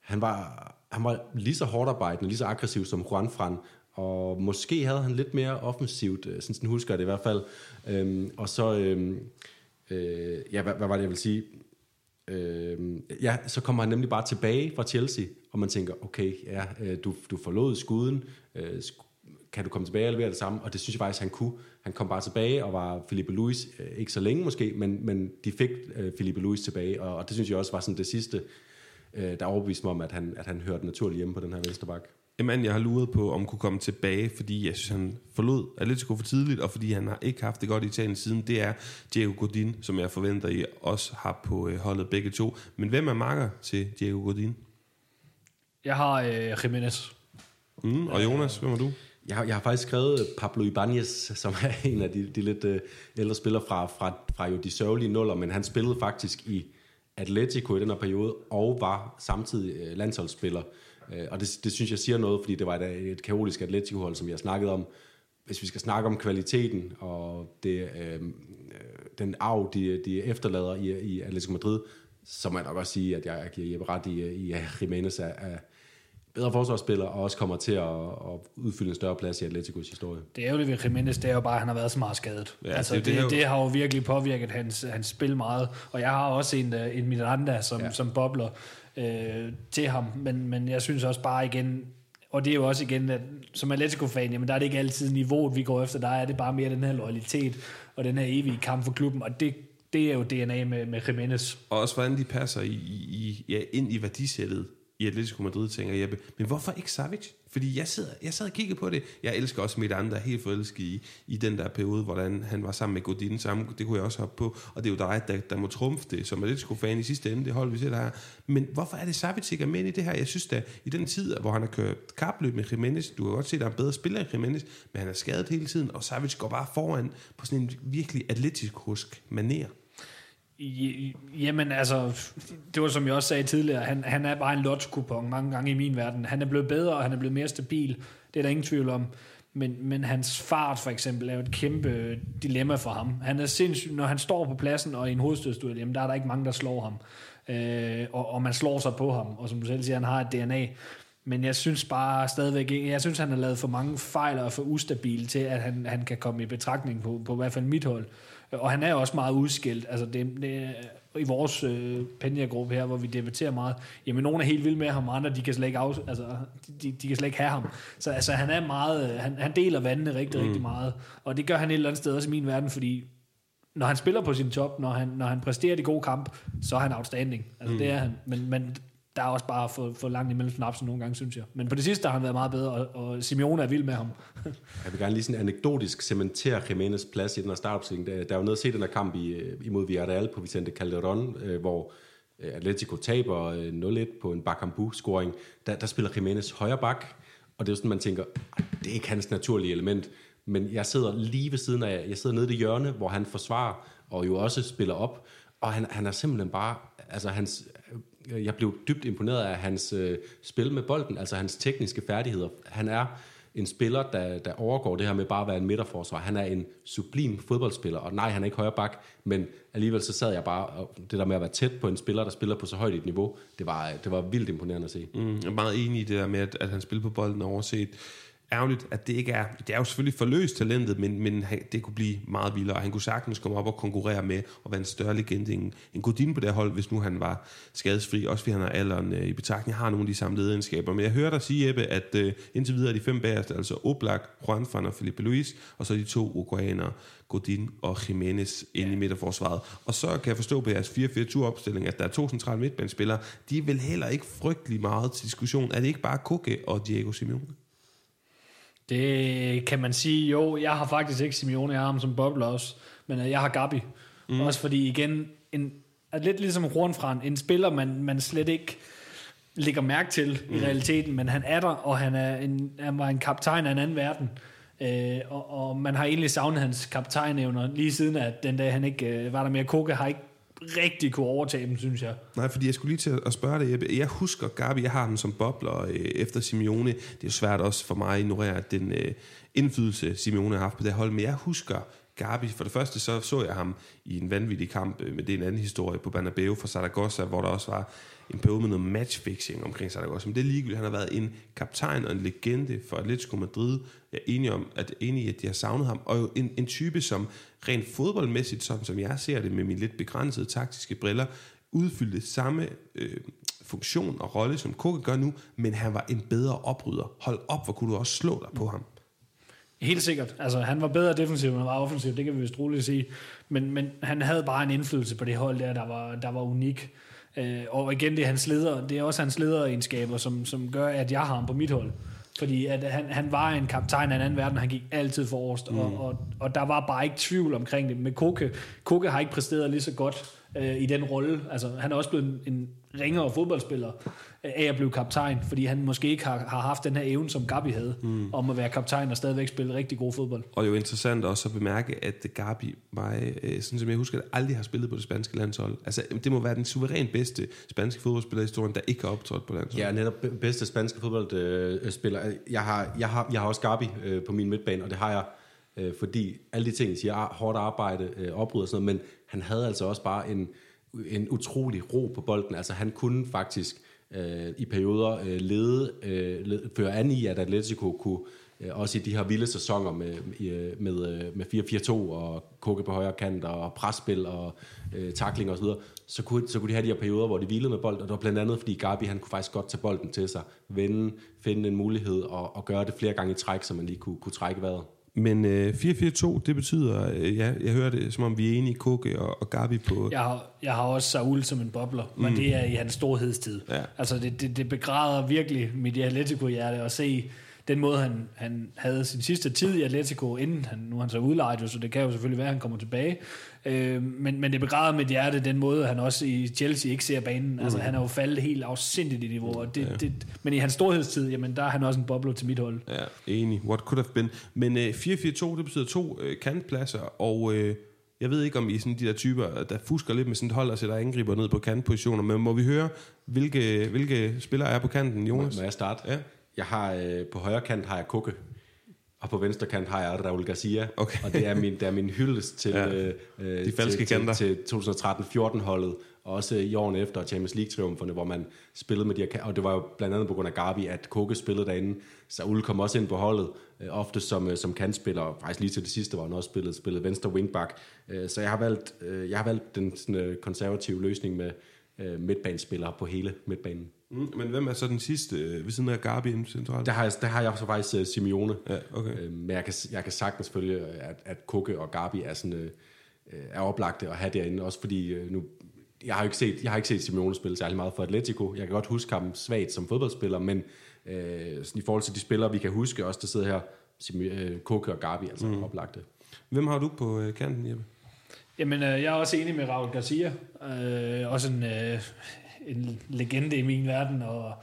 han var, han var lige så hårdt arbejdende, lige så aggressiv som Juan Fran, og måske havde han lidt mere offensivt, sådan sådan husker det i hvert fald. Øhm, og så, øhm, øh, ja, hvad, hvad var det, jeg vil sige? Øh, ja, så kommer han nemlig bare tilbage fra Chelsea, og man tænker, okay, ja, øh, du, du forlod skuden, øh, kan du komme tilbage og levere det samme? Og det synes jeg faktisk, han kunne. Han kom bare tilbage og var Felipe Luis, øh, ikke så længe måske, men, men de fik øh, Felipe Luis tilbage, og, og det synes jeg også var sådan det sidste, øh, der overbeviste mig om, at han, at han hørte naturligt hjemme på den her vensterbak. Jamen, jeg har luret på, om kunne komme tilbage, fordi jeg synes, han forlod Atletico for tidligt, og fordi han har ikke haft det godt i Italien siden. Det er Diego Godin, som jeg forventer, I også har på øh, holdet begge to. Men hvem er marker til Diego Godin? Jeg har øh, Jimenez. Mm, og Jonas, hvem er du? Jeg har, jeg har faktisk skrevet Pablo Ibanez, som er en af de, de lidt uh, ældre spillere fra, fra, fra jo de sørgelige nuller, men han spillede faktisk i Atletico i den her periode, og var samtidig uh, landsholdsspiller. Uh, og det, det synes jeg siger noget, fordi det var et, et kaotisk Atletico-hold, som vi har snakket om. Hvis vi skal snakke om kvaliteten og det, uh, den arv, de, de efterlader i, i Atletico Madrid, så må jeg nok også sige, at jeg, jeg giver Jeppe ret i, i Jimenez er, er bedre forsvarsspiller, og også kommer til at, at udfylde en større plads i Atleticos historie. Det er jo det ved Jimenez, det er jo bare, at han har været så meget skadet. Ja, altså, det, det, det, det, har jo virkelig påvirket hans, hans spil meget, og jeg har også en, øh, en Miranda, som, ja. som bobler øh, til ham, men, men jeg synes også bare igen, og det er jo også igen, at som Atletico-fan, jamen der er det ikke altid niveauet, vi går efter, der er det bare mere den her loyalitet, og den her evige kamp for klubben, og det, det er jo DNA med, med Jimenez. Og også hvordan de passer i, i, ja, ind i værdisættet i Atletico Madrid, tænker Jeppe, men hvorfor ikke Savic? Fordi jeg, sidder, jeg sad og kiggede på det. Jeg elsker også mit andre, helt forelsket i, i den der periode, hvordan han var sammen med Godin sammen. Det kunne jeg også hoppe på. Og det er jo dig, der, der må trumfe det, som Atletico-fan i sidste ende, det hold, vi sætter her. Men hvorfor er det Savic ikke er med i det her? Jeg synes da, i den tid, hvor han har kørt kapløb med Jimenez, du kan godt se, at han er en bedre spiller end Jimenez, men han er skadet hele tiden, og Savic går bare foran på sådan en virkelig atletisk husk maner. Jamen altså, det var som jeg også sagde tidligere, han, han er bare en lotskupon mange gange i min verden. Han er blevet bedre, og han er blevet mere stabil. Det er der ingen tvivl om. Men, men hans fart for eksempel er jo et kæmpe øh, dilemma for ham. Han er sindssyg, når han står på pladsen og i en hovedstødstuel, jamen der er der ikke mange, der slår ham. Øh, og, og man slår sig på ham, og som du selv siger, han har et DNA. Men jeg synes bare stadigvæk ikke, jeg synes han har lavet for mange fejl og for ustabil til, at han, han kan komme i betragtning på, på i hvert fald mit hold. Og han er også meget udskilt. Altså det, det, I vores øh, Penya-gruppe her, hvor vi debatterer meget, jamen nogen er helt vilde med ham, og andre de kan slet ikke, af, altså, de, de kan slet ikke have ham. Så altså, han er meget, han, han deler vandene rigtig, mm. rigtig meget. Og det gør han et eller andet sted også i min verden, fordi når han spiller på sin top, når han, når han præsterer de gode kamp, så er han outstanding. Altså mm. det er han. Men, men der er også bare for, for langt imellem snapsen nogle gange, synes jeg. Men på det sidste har han været meget bedre, og, og Simeone er vild med ham. jeg vil gerne lige sådan anekdotisk cementere Jimenez plads i den her startopstilling. Der, der er jo noget at se den her kamp i, øh, imod Villarreal på Vicente Calderon, øh, hvor øh, Atletico taber øh, 0-1 på en Bakambu-scoring. Der, der spiller Jimenez højre bak, og det er jo sådan, man tænker, ah, det er ikke hans naturlige element. Men jeg sidder lige ved siden af, jeg sidder nede i det hjørne, hvor han forsvarer, og jo også spiller op, og han, han er simpelthen bare, altså hans Øh, jeg blev dybt imponeret af hans øh, spil med bolden, altså hans tekniske færdigheder. Han er en spiller, der, der overgår det her med bare at være en midterforsvar. Han er en sublim fodboldspiller, og nej, han er ikke højre bak, men alligevel så sad jeg bare, og det der med at være tæt på en spiller, der spiller på så højt et niveau, det var, det var vildt imponerende at se. Mm, jeg er meget enig i det der med, at, at han spiller på bolden overset ærgerligt, at det ikke er... Det er jo selvfølgelig forløst talentet, men, men det kunne blive meget vildere. Han kunne sagtens komme op og konkurrere med og være en større legende end en Godin på det hold, hvis nu han var skadesfri. Også fordi han har alderen øh, i betragtning, har nogle af de samme ledegenskaber. Men jeg hørte dig sige, Ebbe, at øh, indtil videre er de fem bagerste, altså Oblak, Juan van og Felipe Luis, og så de to uruguayanere, Godin og Jimenez inde i midterforsvaret. Og så kan jeg forstå på jeres 4-4-2-opstilling, at der er to centrale midtbanespillere. De er vel heller ikke frygtelig meget til diskussion. Er det ikke bare Koke og Diego Simeone? Det kan man sige, jo, jeg har faktisk ikke Simeone, jeg har ham som bobler også, men øh, jeg har Gabi. Mm. Også fordi igen, en, er lidt ligesom Hornfran, en spiller, man, man slet ikke lægger mærke til mm. i realiteten, men han er der, og han, er en, han var en kaptajn af en anden verden. Øh, og, og man har egentlig savnet hans kaptajnevner, lige siden at den dag han ikke øh, var der mere. Koke har ikke rigtig kunne overtage dem, synes jeg. Nej, fordi jeg skulle lige til at spørge dig, Jeppe. Jeg husker Gabi, jeg har ham som bobler øh, efter Simeone. Det er jo svært også for mig at ignorere den øh, indflydelse, Simeone har haft på det hold, men jeg husker Gabi. For det første så så jeg ham i en vanvittig kamp, øh, men det er en anden historie på Banabeo for Zaragoza, hvor der også var en periode med noget matchfixing omkring Zaragoza. Men det er ligegyldigt. Han har været en kaptajn og en legende for Atletico Madrid. Jeg er enig, om, at, enig i, at de har savnet ham. Og jo en, en type, som rent fodboldmæssigt, som, som jeg ser det med mine lidt begrænsede taktiske briller, udfyldte samme øh, funktion og rolle, som Koke gør nu, men han var en bedre oprydder. Hold op, hvor kunne du også slå dig på ham. Helt sikkert. Altså, han var bedre defensivt, end han var offensivt, det kan vi vist roligt sige. Men, men han havde bare en indflydelse på det hold der, der var, der var unik. Øh, og igen, det er hans leder, det er også hans lederegenskaber, som, som gør, at jeg har ham på mit hold. Fordi at han, han var en kaptajn af en anden verden, han gik altid forrest, mm. og, og, og der var bare ikke tvivl omkring det. Men Koke, Koke har ikke præsteret lige så godt øh, i den rolle. Altså, han er også blevet en, en ringere fodboldspiller øh, af at blive kaptajn, fordi han måske ikke har, har haft den her evne, som Gabi havde, mm. om at være kaptajn og stadigvæk spille rigtig god fodbold. Og det er jo interessant også at bemærke, at Gabi, var, øh, sådan som jeg husker det, aldrig har spillet på det spanske landshold. Altså, det må være den suverænt bedste spanske fodboldspiller i historien, der ikke har optrådt på landsholdet. Ja, netop bedste spanske fodboldspiller. Jeg har, jeg har, jeg har også Gabi øh, på min midtbane, og det har jeg øh, fordi alle de ting, siger ah, hårdt arbejde, øh, opbrud og sådan noget, men han havde altså også bare en, en utrolig ro på bolden. Altså han kunne faktisk øh, i perioder øh, lede, øh, lede, føre an i, at Atletico kunne øh, også i de her vilde sæsoner med, øh, med, øh, med 4-4-2 og koke på højre kant og presspil og øh, takling osv., så, så, kunne, så kunne de have de her perioder, hvor de hvilede med bolden, og det var blandt andet, fordi Gabi han kunne faktisk godt tage bolden til sig, vende, finde en mulighed og, og gøre det flere gange i træk, så man lige kunne, kunne trække vejret. Men øh, 4-4-2, det betyder, øh, ja, jeg hører det, som om vi er enige, Koke og, og Gabi på... Jeg har, jeg har også Saul som en bobler, mm. men det er i hans storhedstid. Ja. Altså, det, det, det begræder virkelig mit Atletico-hjerte at se den måde, han, han havde sin sidste tid i Atletico, inden han, nu han så udlejet, så det kan jo selvfølgelig være, at han kommer tilbage. Øh, men, men det begræder mit hjerte den måde, han også i Chelsea ikke ser banen. Mm. Altså, han er jo faldet helt afsindigt i niveau. Og det, ja. det, men i hans storhedstid, jamen, der er han også en bobler til mit hold. Ja, enig. What could have been. Men øh, 4-4-2, det betyder to øh, kantpladser, og... Øh, jeg ved ikke, om I sådan de der typer, der fusker lidt med sådan et hold og sætter angriber ned på kantpositioner, men må vi høre, hvilke, hvilke spillere er på kanten, Jonas? Må jeg starte? Ja. Jeg har, øh, på højre kant har jeg Kukke, og på venstre kant har jeg Raul Garcia, okay. og det er min, det er min hyldest til, ja. øh, de falske til, til, til 2013-14 holdet, og også i årene efter Champions League-triumferne, hvor man spillede med de her, og det var jo blandt andet på grund af Gabi, at Koke spillede derinde. Saul kom også ind på holdet, øh, ofte som, øh, som kantspiller, og faktisk lige til det sidste, hvor han også spillede, spillede venstre wingback. Øh, så jeg har valgt, øh, jeg har valgt den sådan, øh, konservative løsning med øh, midtbanespillere på hele midtbanen. Mm, men hvem er så den sidste øh, ved siden af Gabi centralt? Der har jeg, der har jeg så faktisk uh, Simeone. Ja, okay. øh, men jeg kan, jeg kan sagtens følge, at, at Kukke og Gabi er, sådan, øh, er oplagte at have derinde, også fordi øh, nu, jeg har ikke set, jeg har ikke set Simeone spille særlig meget for Atletico. Jeg kan godt huske ham svagt som fodboldspiller, men øh, i forhold til de spillere, vi kan huske, også der sidder her, øh, Kukke og Gabi, altså mm. oplagte. Hvem har du på øh, kanten, Jeppe? Jamen, øh, jeg er også enig med Raul Garcia. Øh, også en, øh, en legende i min verden, og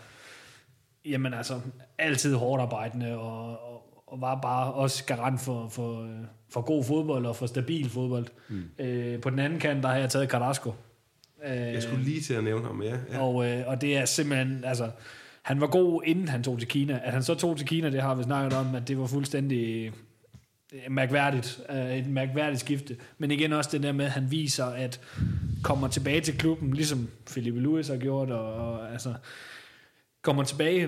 jamen altså, altid hårdt arbejdende, og, og, og var bare også garant for, for, for god fodbold og for stabil fodbold. Mm. Øh, på den anden kant, der har jeg taget Carrasco. Øh, jeg skulle lige til at nævne ham, ja. ja. Og, øh, og det er simpelthen, altså, han var god, inden han tog til Kina. At han så tog til Kina, det har vi snakket om, at det var fuldstændig Øh, mærkværdigt, øh, et mærkværdigt skifte. Men igen også det der med, at han viser, at kommer tilbage til klubben, ligesom Philippe Luis har gjort, og, og altså kommer tilbage,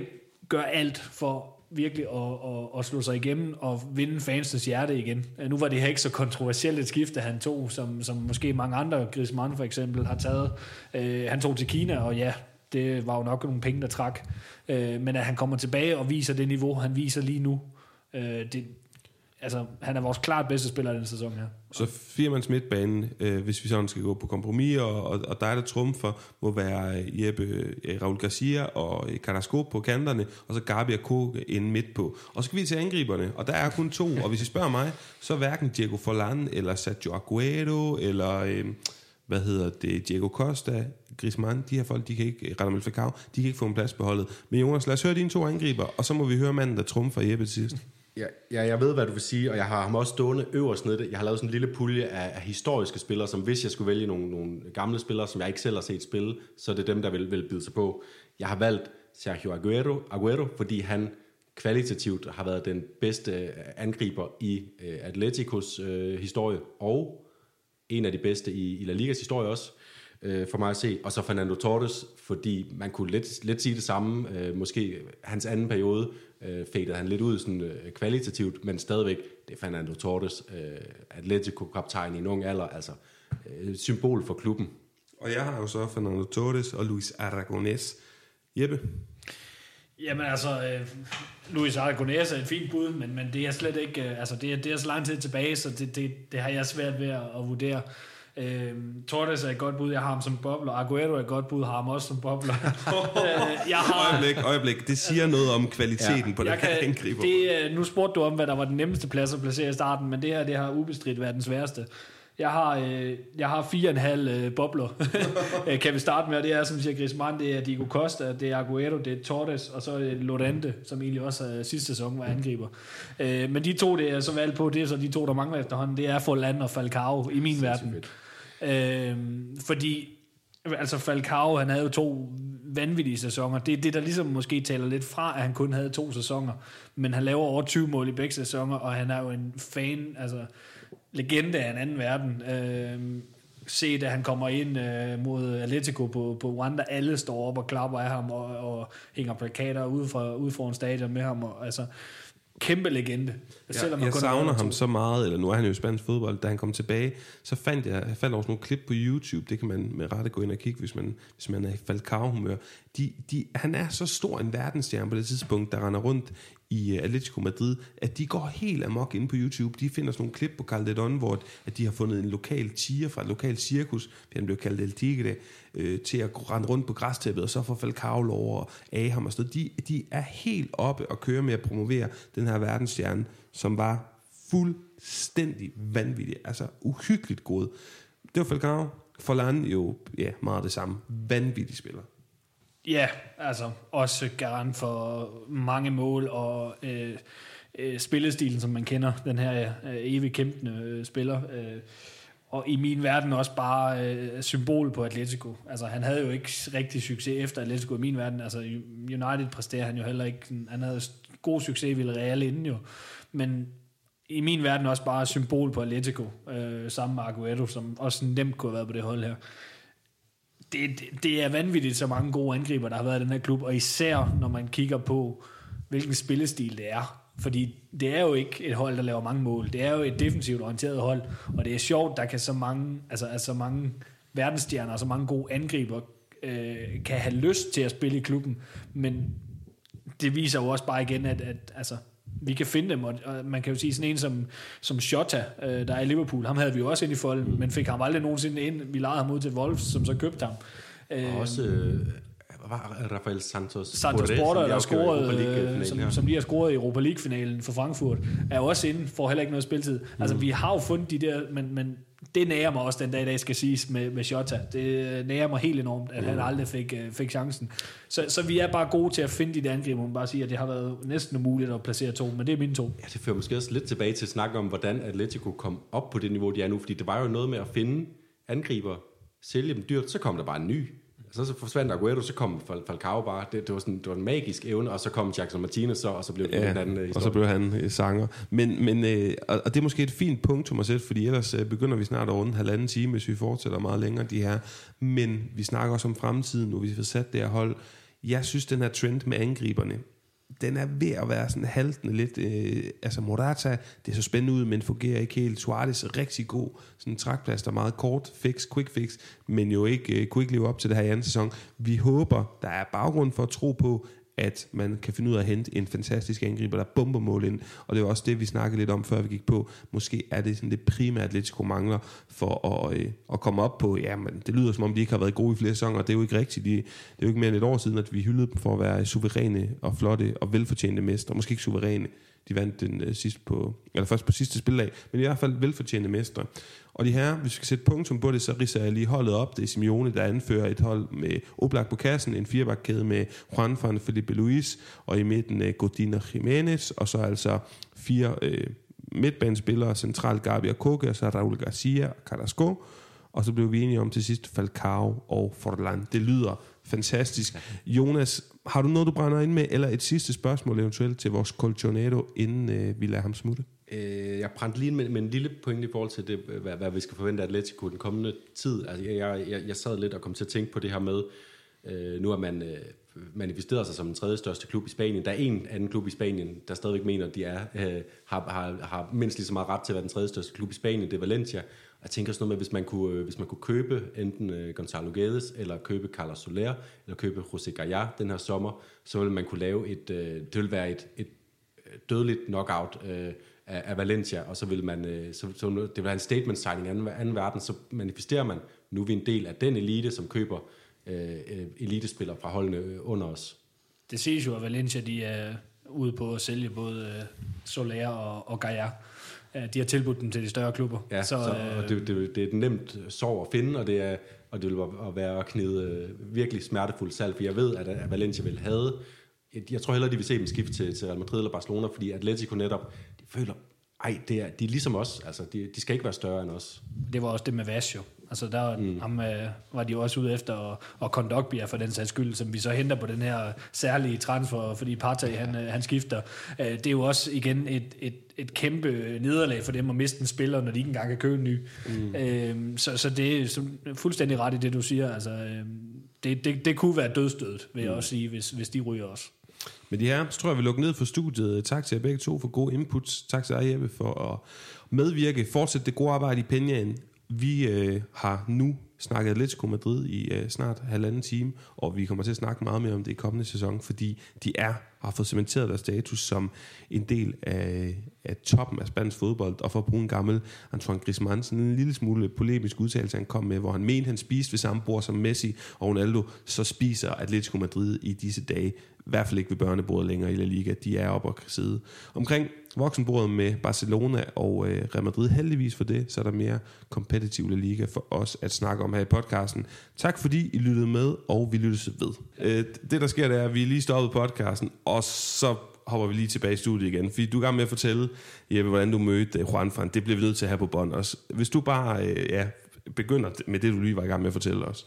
gør alt for virkelig at, at, at slå sig igennem og vinde fansens hjerte igen. Øh, nu var det her ikke så kontroversielt et skifte, han tog, som, som måske mange andre, Griezmann for eksempel, har taget. Øh, han tog til Kina, og ja, det var jo nok nogle penge, der trak. Øh, men at han kommer tilbage og viser det niveau, han viser lige nu, øh, det, altså, han er vores klart bedste spiller i den sæson her. Så firmands midtbanen, øh, hvis vi sådan skal gå på kompromis, og, og, og dig, der trumfer, må være øh, Jeppe øh, Raul Garcia og øh, Carrasco på kanterne, og så Gabi og Koke inde midt på. Og så skal vi til angriberne, og der er kun to, og hvis I spørger mig, så er hverken Diego Forlan, eller Sergio Aguero, eller... Øh, hvad hedder det, Diego Costa, Griezmann, de her folk, de kan ikke, øh, Radamel Falcao, de kan ikke få en plads på holdet. Men Jonas, lad os høre dine to angriber, og så må vi høre manden, der trumfer Jeppe til sidst. Ja, ja, jeg ved, hvad du vil sige, og jeg har ham også stående øverst nede. Jeg har lavet sådan en lille pulje af, af historiske spillere, som hvis jeg skulle vælge nogle, nogle gamle spillere, som jeg ikke selv har set spille, så er det dem, der vil, vil bide sig på. Jeg har valgt Sergio Aguero, Aguero fordi han kvalitativt har været den bedste øh, angriber i øh, Atleticos øh, historie, og en af de bedste i, i La Ligas historie også øh, for mig at se. Og så Fernando Torres, fordi man kunne lidt, lidt sige det samme. Øh, måske hans anden periode øh, fadede han lidt ud sådan, øh, kvalitativt, men stadigvæk, det er Fernando Torres, øh, Atletico-kaptajn i en ung alder, altså øh, symbol for klubben. Og jeg har jo så Fernando Torres og Luis Aragonés. Jeppe? Jamen altså, øh, Luis Aragonés er et fint bud, men, men det er slet ikke, øh, altså det er, det er så lang tid tilbage, så det, det, det har jeg svært ved at, at vurdere. Øh, Torres er et godt bud, jeg har ham som bobler. Aguero er et godt bud, har ham også som bobler. øh, jeg har, øjeblik, øjeblik. Det siger noget om kvaliteten ja, på den her angriber. Det, nu spurgte du om, hvad der var den nemmeste plads at placere i starten, men det her det har ubestridt været den sværeste. Jeg har, øh, jeg har fire og en halv øh, bobler, øh, kan vi starte med, og det er, som siger Griezmann, det er Diego Costa, det er Aguero, det er Torres, og så er det Lorente, som egentlig også øh, sidste sæson var angriber. Øh, men de to, det er så valgt på, det er så de to, der mangler efterhånden, det er Forlan og Falcao i min verden. Fedt. Øh, fordi altså Falcao, han havde jo to vanvittige sæsoner. Det er det, der ligesom måske taler lidt fra, at han kun havde to sæsoner. Men han laver over 20 mål i begge sæsoner, og han er jo en fan, altså legende af en anden verden. Øh, se, da han kommer ind øh, mod Atletico på, på Rwanda, alle står op og klapper af ham, og, og hænger plakater ude, fra, ude foran stadion med ham. Og, altså, kæmpe legende. Ja, selvom jeg savner ham så meget, eller nu er han jo i spansk fodbold, da han kom tilbage, så fandt jeg, jeg fandt også nogle klip på YouTube, det kan man med rette gå ind og kigge, hvis man, hvis man er i Falcao-humør. De, de, han er så stor en verdensstjerne på det tidspunkt, der render rundt i øh, Atletico Madrid, at de går helt amok inde på YouTube. De finder sådan nogle klip på Calderon, hvor at de har fundet en lokal tiger fra et lokalt cirkus, han blev kaldt El Tigre, øh, til at rende rundt på græstæppet, og så får Falcao lov og ham og sådan de, de er helt oppe og kører med at promovere den her verdensstjerne, som var fuldstændig vanvittig, altså uhyggeligt god. Det var Falcao. Forlan jo, ja, meget det samme. Vanvittig spiller. Ja, altså også garant for mange mål og øh, øh, spillestilen, som man kender, den her øh, evig kæmpende øh, spiller. Øh, og i min verden også bare øh, symbol på Atletico. Altså han havde jo ikke rigtig succes efter Atletico i min verden. Altså United præsterer han jo heller ikke. Han havde god succes i Villarreal inden jo. Men i min verden også bare symbol på Atletico, øh, sammen med Aguero, som også nemt kunne have været på det hold her det, det, det er vanvittigt så mange gode angriber, der har været i den her klub, og især når man kigger på, hvilken spillestil det er. Fordi det er jo ikke et hold, der laver mange mål. Det er jo et defensivt orienteret hold, og det er sjovt, der kan så mange, altså, altså mange verdensstjerner og så mange gode angriber øh, kan have lyst til at spille i klubben, men det viser jo også bare igen, at, at altså, vi kan finde dem, og, og man kan jo sige sådan en som, som Shota, øh, der er i Liverpool, ham havde vi jo også ind i folden, mm. men fik ham aldrig nogensinde ind. Vi lejede ham ud til Wolves, som så købte ham. Og også øh, var Rafael Santos Santos Porter, der scorede, øh, som, som lige har scoret i Europa League-finalen for Frankfurt, er også inde, får heller ikke noget spilletid. Mm. Altså, vi har jo fundet de der, men, men det nærer mig også den dag i dag, skal siges med, med Shota. Det nærer mig helt enormt, at mm. han aldrig fik, uh, fik chancen. Så, så vi er bare gode til at finde de der angreb, man bare sige, at det har været næsten umuligt at placere to, men det er mine to. Ja, det fører måske også lidt tilbage til at snakke om, hvordan Atletico kom op på det niveau, de er nu, fordi det var jo noget med at finde angriber, sælge dem dyrt, så kom der bare en ny så, så forsvandt Aguero, så kom Falcao bare. Det, det, var sådan, det var en magisk evne, og så kom Jackson Martinez så, og så blev det ja, en anden historie. og så blev han øh, sanger. Men, men øh, og det er måske et fint punkt sætte, fordi ellers øh, begynder vi snart at runde halvanden time, hvis vi fortsætter meget længere de her. Men vi snakker også om fremtiden, nu vi har sat det her hold. Jeg synes, den her trend med angriberne, den er ved at være sådan haltende lidt. Øh, altså Morata, det er så spændende ud, men fungerer ikke helt. Suarez er rigtig god. Sådan en trækplads, der er meget kort fix, quick fix, men jo ikke, øh, kunne ikke leve op til det her i anden sæson. Vi håber, der er baggrund for at tro på, at man kan finde ud af at hente en fantastisk angriber, der bomber mål ind. Og det er også det, vi snakkede lidt om, før vi gik på. Måske er det sådan det primære, Atletico mangler for at, øh, at komme op på. Ja, men det lyder som om, de ikke har været gode i flere sæsoner, og det er jo ikke rigtigt. De, det er jo ikke mere end et år siden, at vi hyldede dem for at være suveræne og flotte og velfortjente mestre. Måske ikke suveræne. De vandt den øh, sidst på, eller først på sidste spildag, men i hvert fald velfortjente mestre. Og de her, hvis vi skal sætte punktum på det, så riser jeg lige holdet op. Det er Simeone, der anfører et hold med Oblak på kassen, en firebakkæde med Juan van Felipe Luis, og i midten uh, Godina Jimenez, og så altså fire uh, midtbanespillere, centralt Gabi og Koke, og så Raul Garcia og Carrasco. Og så blev vi enige om til sidst Falcao og Forlan. Det lyder fantastisk. Jonas, har du noget, du brænder ind med, eller et sidste spørgsmål eventuelt til vores Colchonero, inden øh, vi lader ham smutte? Øh, jeg brændte lige med, med en lille pointe i forhold til, det, hvad, hvad vi skal forvente af Atletico den kommende tid. Altså, jeg, jeg, jeg sad lidt og kom til at tænke på det her med, øh, nu har man øh, manifesteret sig som den tredje største klub i Spanien. Der er en anden klub i Spanien, der stadigvæk mener, at de er, øh, har, har, har mindst lige så meget ret til at være den tredje største klub i Spanien. Det er Valencia. Jeg tænker sådan noget med, hvis man kunne, øh, hvis man kunne købe enten øh, Gonzalo Guedes, eller købe Carlos Soler, eller købe José Gaya den her sommer, så ville man kunne lave et, øh, det ville være et, et dødeligt knockout øh, af, af Valencia, og så vil man, øh, så, så det vil være en statement signing af anden, anden verden, så manifesterer man, nu er vi en del af den elite, som køber øh, øh elitespillere fra holdene under os. Det ses jo, at Valencia de er ude på at sælge både Soler og, og Gaia. De har tilbudt dem til de større klubber. Ja, så, så øh, det, det, det er et nemt sår at finde, og det er og det vil være at knide virkelig smertefuldt salg, for jeg ved, at Valencia vil have jeg tror hellere, de vil se dem skifte til, til Real Madrid eller Barcelona, fordi Atletico netop, føler, ej, det er, de er ligesom os, altså de, de skal ikke være større end os. Det var også det med Vasio. Altså der mm. ham, øh, var de jo også ude efter, og, og Kondogbia for den sags skyld, som vi så henter på den her særlige transfer, fordi Partey ja. han, øh, han skifter. Øh, det er jo også igen et, et, et kæmpe nederlag for dem at miste en spiller, når de ikke engang kan købe en ny. Mm. Øh, så, så det er fuldstændig ret i det, du siger. Altså, øh, det, det, det kunne være dødstødet, vil jeg mm. også sige, hvis, hvis de ryger også. Men de her, så tror jeg, vi lukker ned for studiet. Tak til jer begge to for gode inputs. Tak til dig, Jeppe, for at medvirke. Fortsæt det gode arbejde i Penjaen. Vi øh, har nu snakket Atletico Madrid i øh, snart halvanden time, og vi kommer til at snakke meget mere om det i kommende sæson, fordi de er har fået cementeret deres status som en del af, af toppen af spansk fodbold, og for at bruge en gammel Antoine Griezmann, sådan en lille smule polemisk udtalelse, han kom med, hvor han mente, han spiste ved samme bord som Messi og Ronaldo, så spiser Atletico Madrid i disse dage i hvert fald ikke ved børnebordet længere i La Liga. De er oppe og sidde. Omkring voksenbordet med Barcelona og øh, Real Madrid, heldigvis for det, så er der mere kompetitiv La Liga for os at snakke om her i podcasten. Tak fordi I lyttede med, og vi lyttes ved. Øh, det der sker, det er, at vi lige stoppet podcasten, og så hopper vi lige tilbage i studiet igen. Fordi du er gang med at fortælle, Jeppe, hvordan du mødte øh, Juan Fran. Det bliver vi nødt til at have på bånd også. Hvis du bare øh, ja, begynder med det, du lige var i gang med at fortælle os.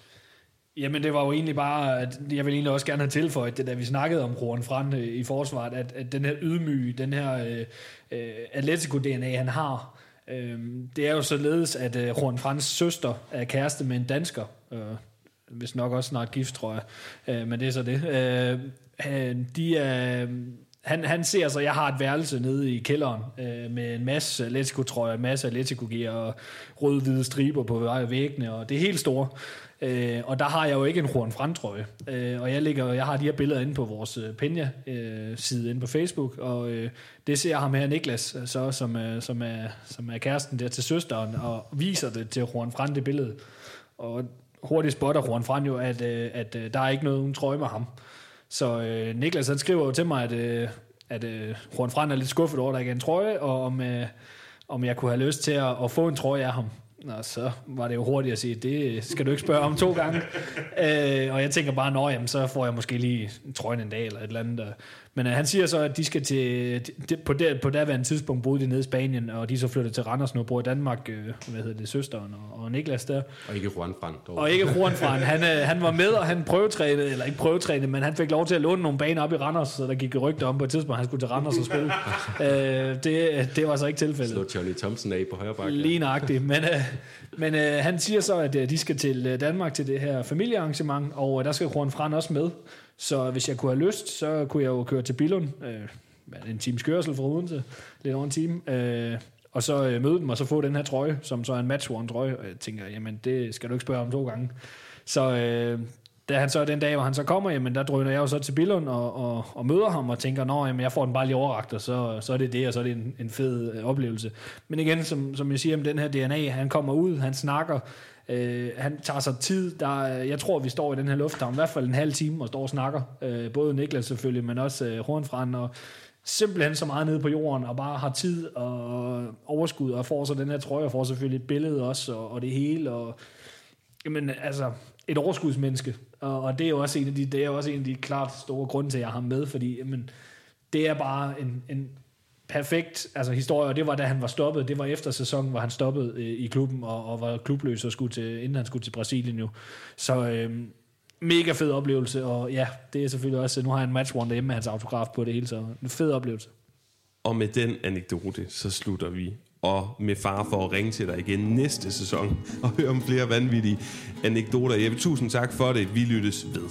Jamen det var jo egentlig bare, at jeg vil egentlig også gerne have tilføjet det, da vi snakkede om Juan Fran øh, i forsvaret, at, at den her ydmyge, den her øh, øh Atletico-DNA, han har, øh, det er jo således, at øh, Juan Frans søster er kæreste med en dansker, øh, hvis nok også snart gift, tror jeg, øh, men det er så det. Øh, de er... Han, han ser så, jeg har et værelse nede i kælderen øh, med en masse Atletico-trøjer, en masse Atletico-gear og rød-hvide striber på væggene, og det er helt store. Øh, og der har jeg jo ikke en Juan Fran-trøje. Øh, og jeg, ligger, jeg har de her billeder inde på vores øh, Penja-side øh, inde på Facebook, og øh, det ser ham her, Niklas, øh, så, som, øh, som, er, som er kæresten der til søsteren, og viser det til Juan Fran, det billede. Og hurtigt spotter Juan Fran jo, at, øh, at øh, der er ikke noget trøje med ham. Så øh, Niklas han skriver jo til mig, at, øh, at øh, Juan Fran er lidt skuffet over, at der ikke er en trøje, og om, øh, om jeg kunne have lyst til at, at få en trøje af ham. Nå, så var det jo hurtigt at sige, det skal du ikke spørge om to gange. øh, og jeg tænker bare, nå, jamen, så får jeg måske lige trøjen en dag eller et eller andet. Men uh, han siger så, at de skal til, de, på, der, på derværende tidspunkt boede de nede i Spanien, og de så flyttede til Randers nu, bor i Danmark, øh, hvad hedder det, søsteren og, og Niklas der. Og ikke Juan Fran. Og ikke Juan Fran. Han, øh, han var med, og han prøvetrænede, eller ikke prøvetrænede, men han fik lov til at låne nogle baner op i Randers, så der gik rygter om på et tidspunkt, han skulle til Randers og spille. øh, det, det var så ikke tilfældet. Slå Johnny Thompson af på højre bakke. Lige nøjagtigt. Men, øh, men øh, han siger så, at øh, de skal til øh, Danmark til det her familiearrangement, og øh, der skal Juan Fran også med. Så hvis jeg kunne have lyst, så kunne jeg jo køre til Billund, øh, en times kørsel fra Odense, lidt over en time, øh, og så øh, møde dem, og så få den her trøje, som så er en match trøje, og jeg tænker, jamen det skal du ikke spørge om to gange. Så øh, da han så den dag, hvor han så kommer, jamen der drøner jeg jo så til Billund og, og, og møder ham og tænker, nå, jamen jeg får den bare lige overragt, og så, så er det det, og så er det en, en fed øh, oplevelse. Men igen, som, som jeg siger om den her DNA, han kommer ud, han snakker, øh, han tager sig tid. Der, øh, jeg tror, vi står i den her lufthavn i hvert fald en halv time og står og snakker. Øh, både Niklas selvfølgelig, men også øh, Hornfrand og simpelthen så meget nede på jorden, og bare har tid og overskud, og får så den her trøje, og får selvfølgelig et billede også, og, og det hele, og jamen, altså, et overskudsmenneske, og, og det er jo også en af de, det er også en af de klart store grunde til, at jeg har ham med, fordi jamen, det er bare en, en perfekt altså, historie, og det var da han var stoppet, det var efter sæsonen, hvor han stoppede øh, i klubben, og, og var klubløs, og skulle til, inden han skulle til Brasilien jo. Så øh, mega fed oplevelse, og ja, det er selvfølgelig også, nu har jeg en match one derhjemme med hans autograf på det hele, så en fed oplevelse. Og med den anekdote, så slutter vi og med far for at ringe til dig igen næste sæson og høre om flere vanvittige anekdoter. Jeppe, tusind tak for det. Vi lyttes ved.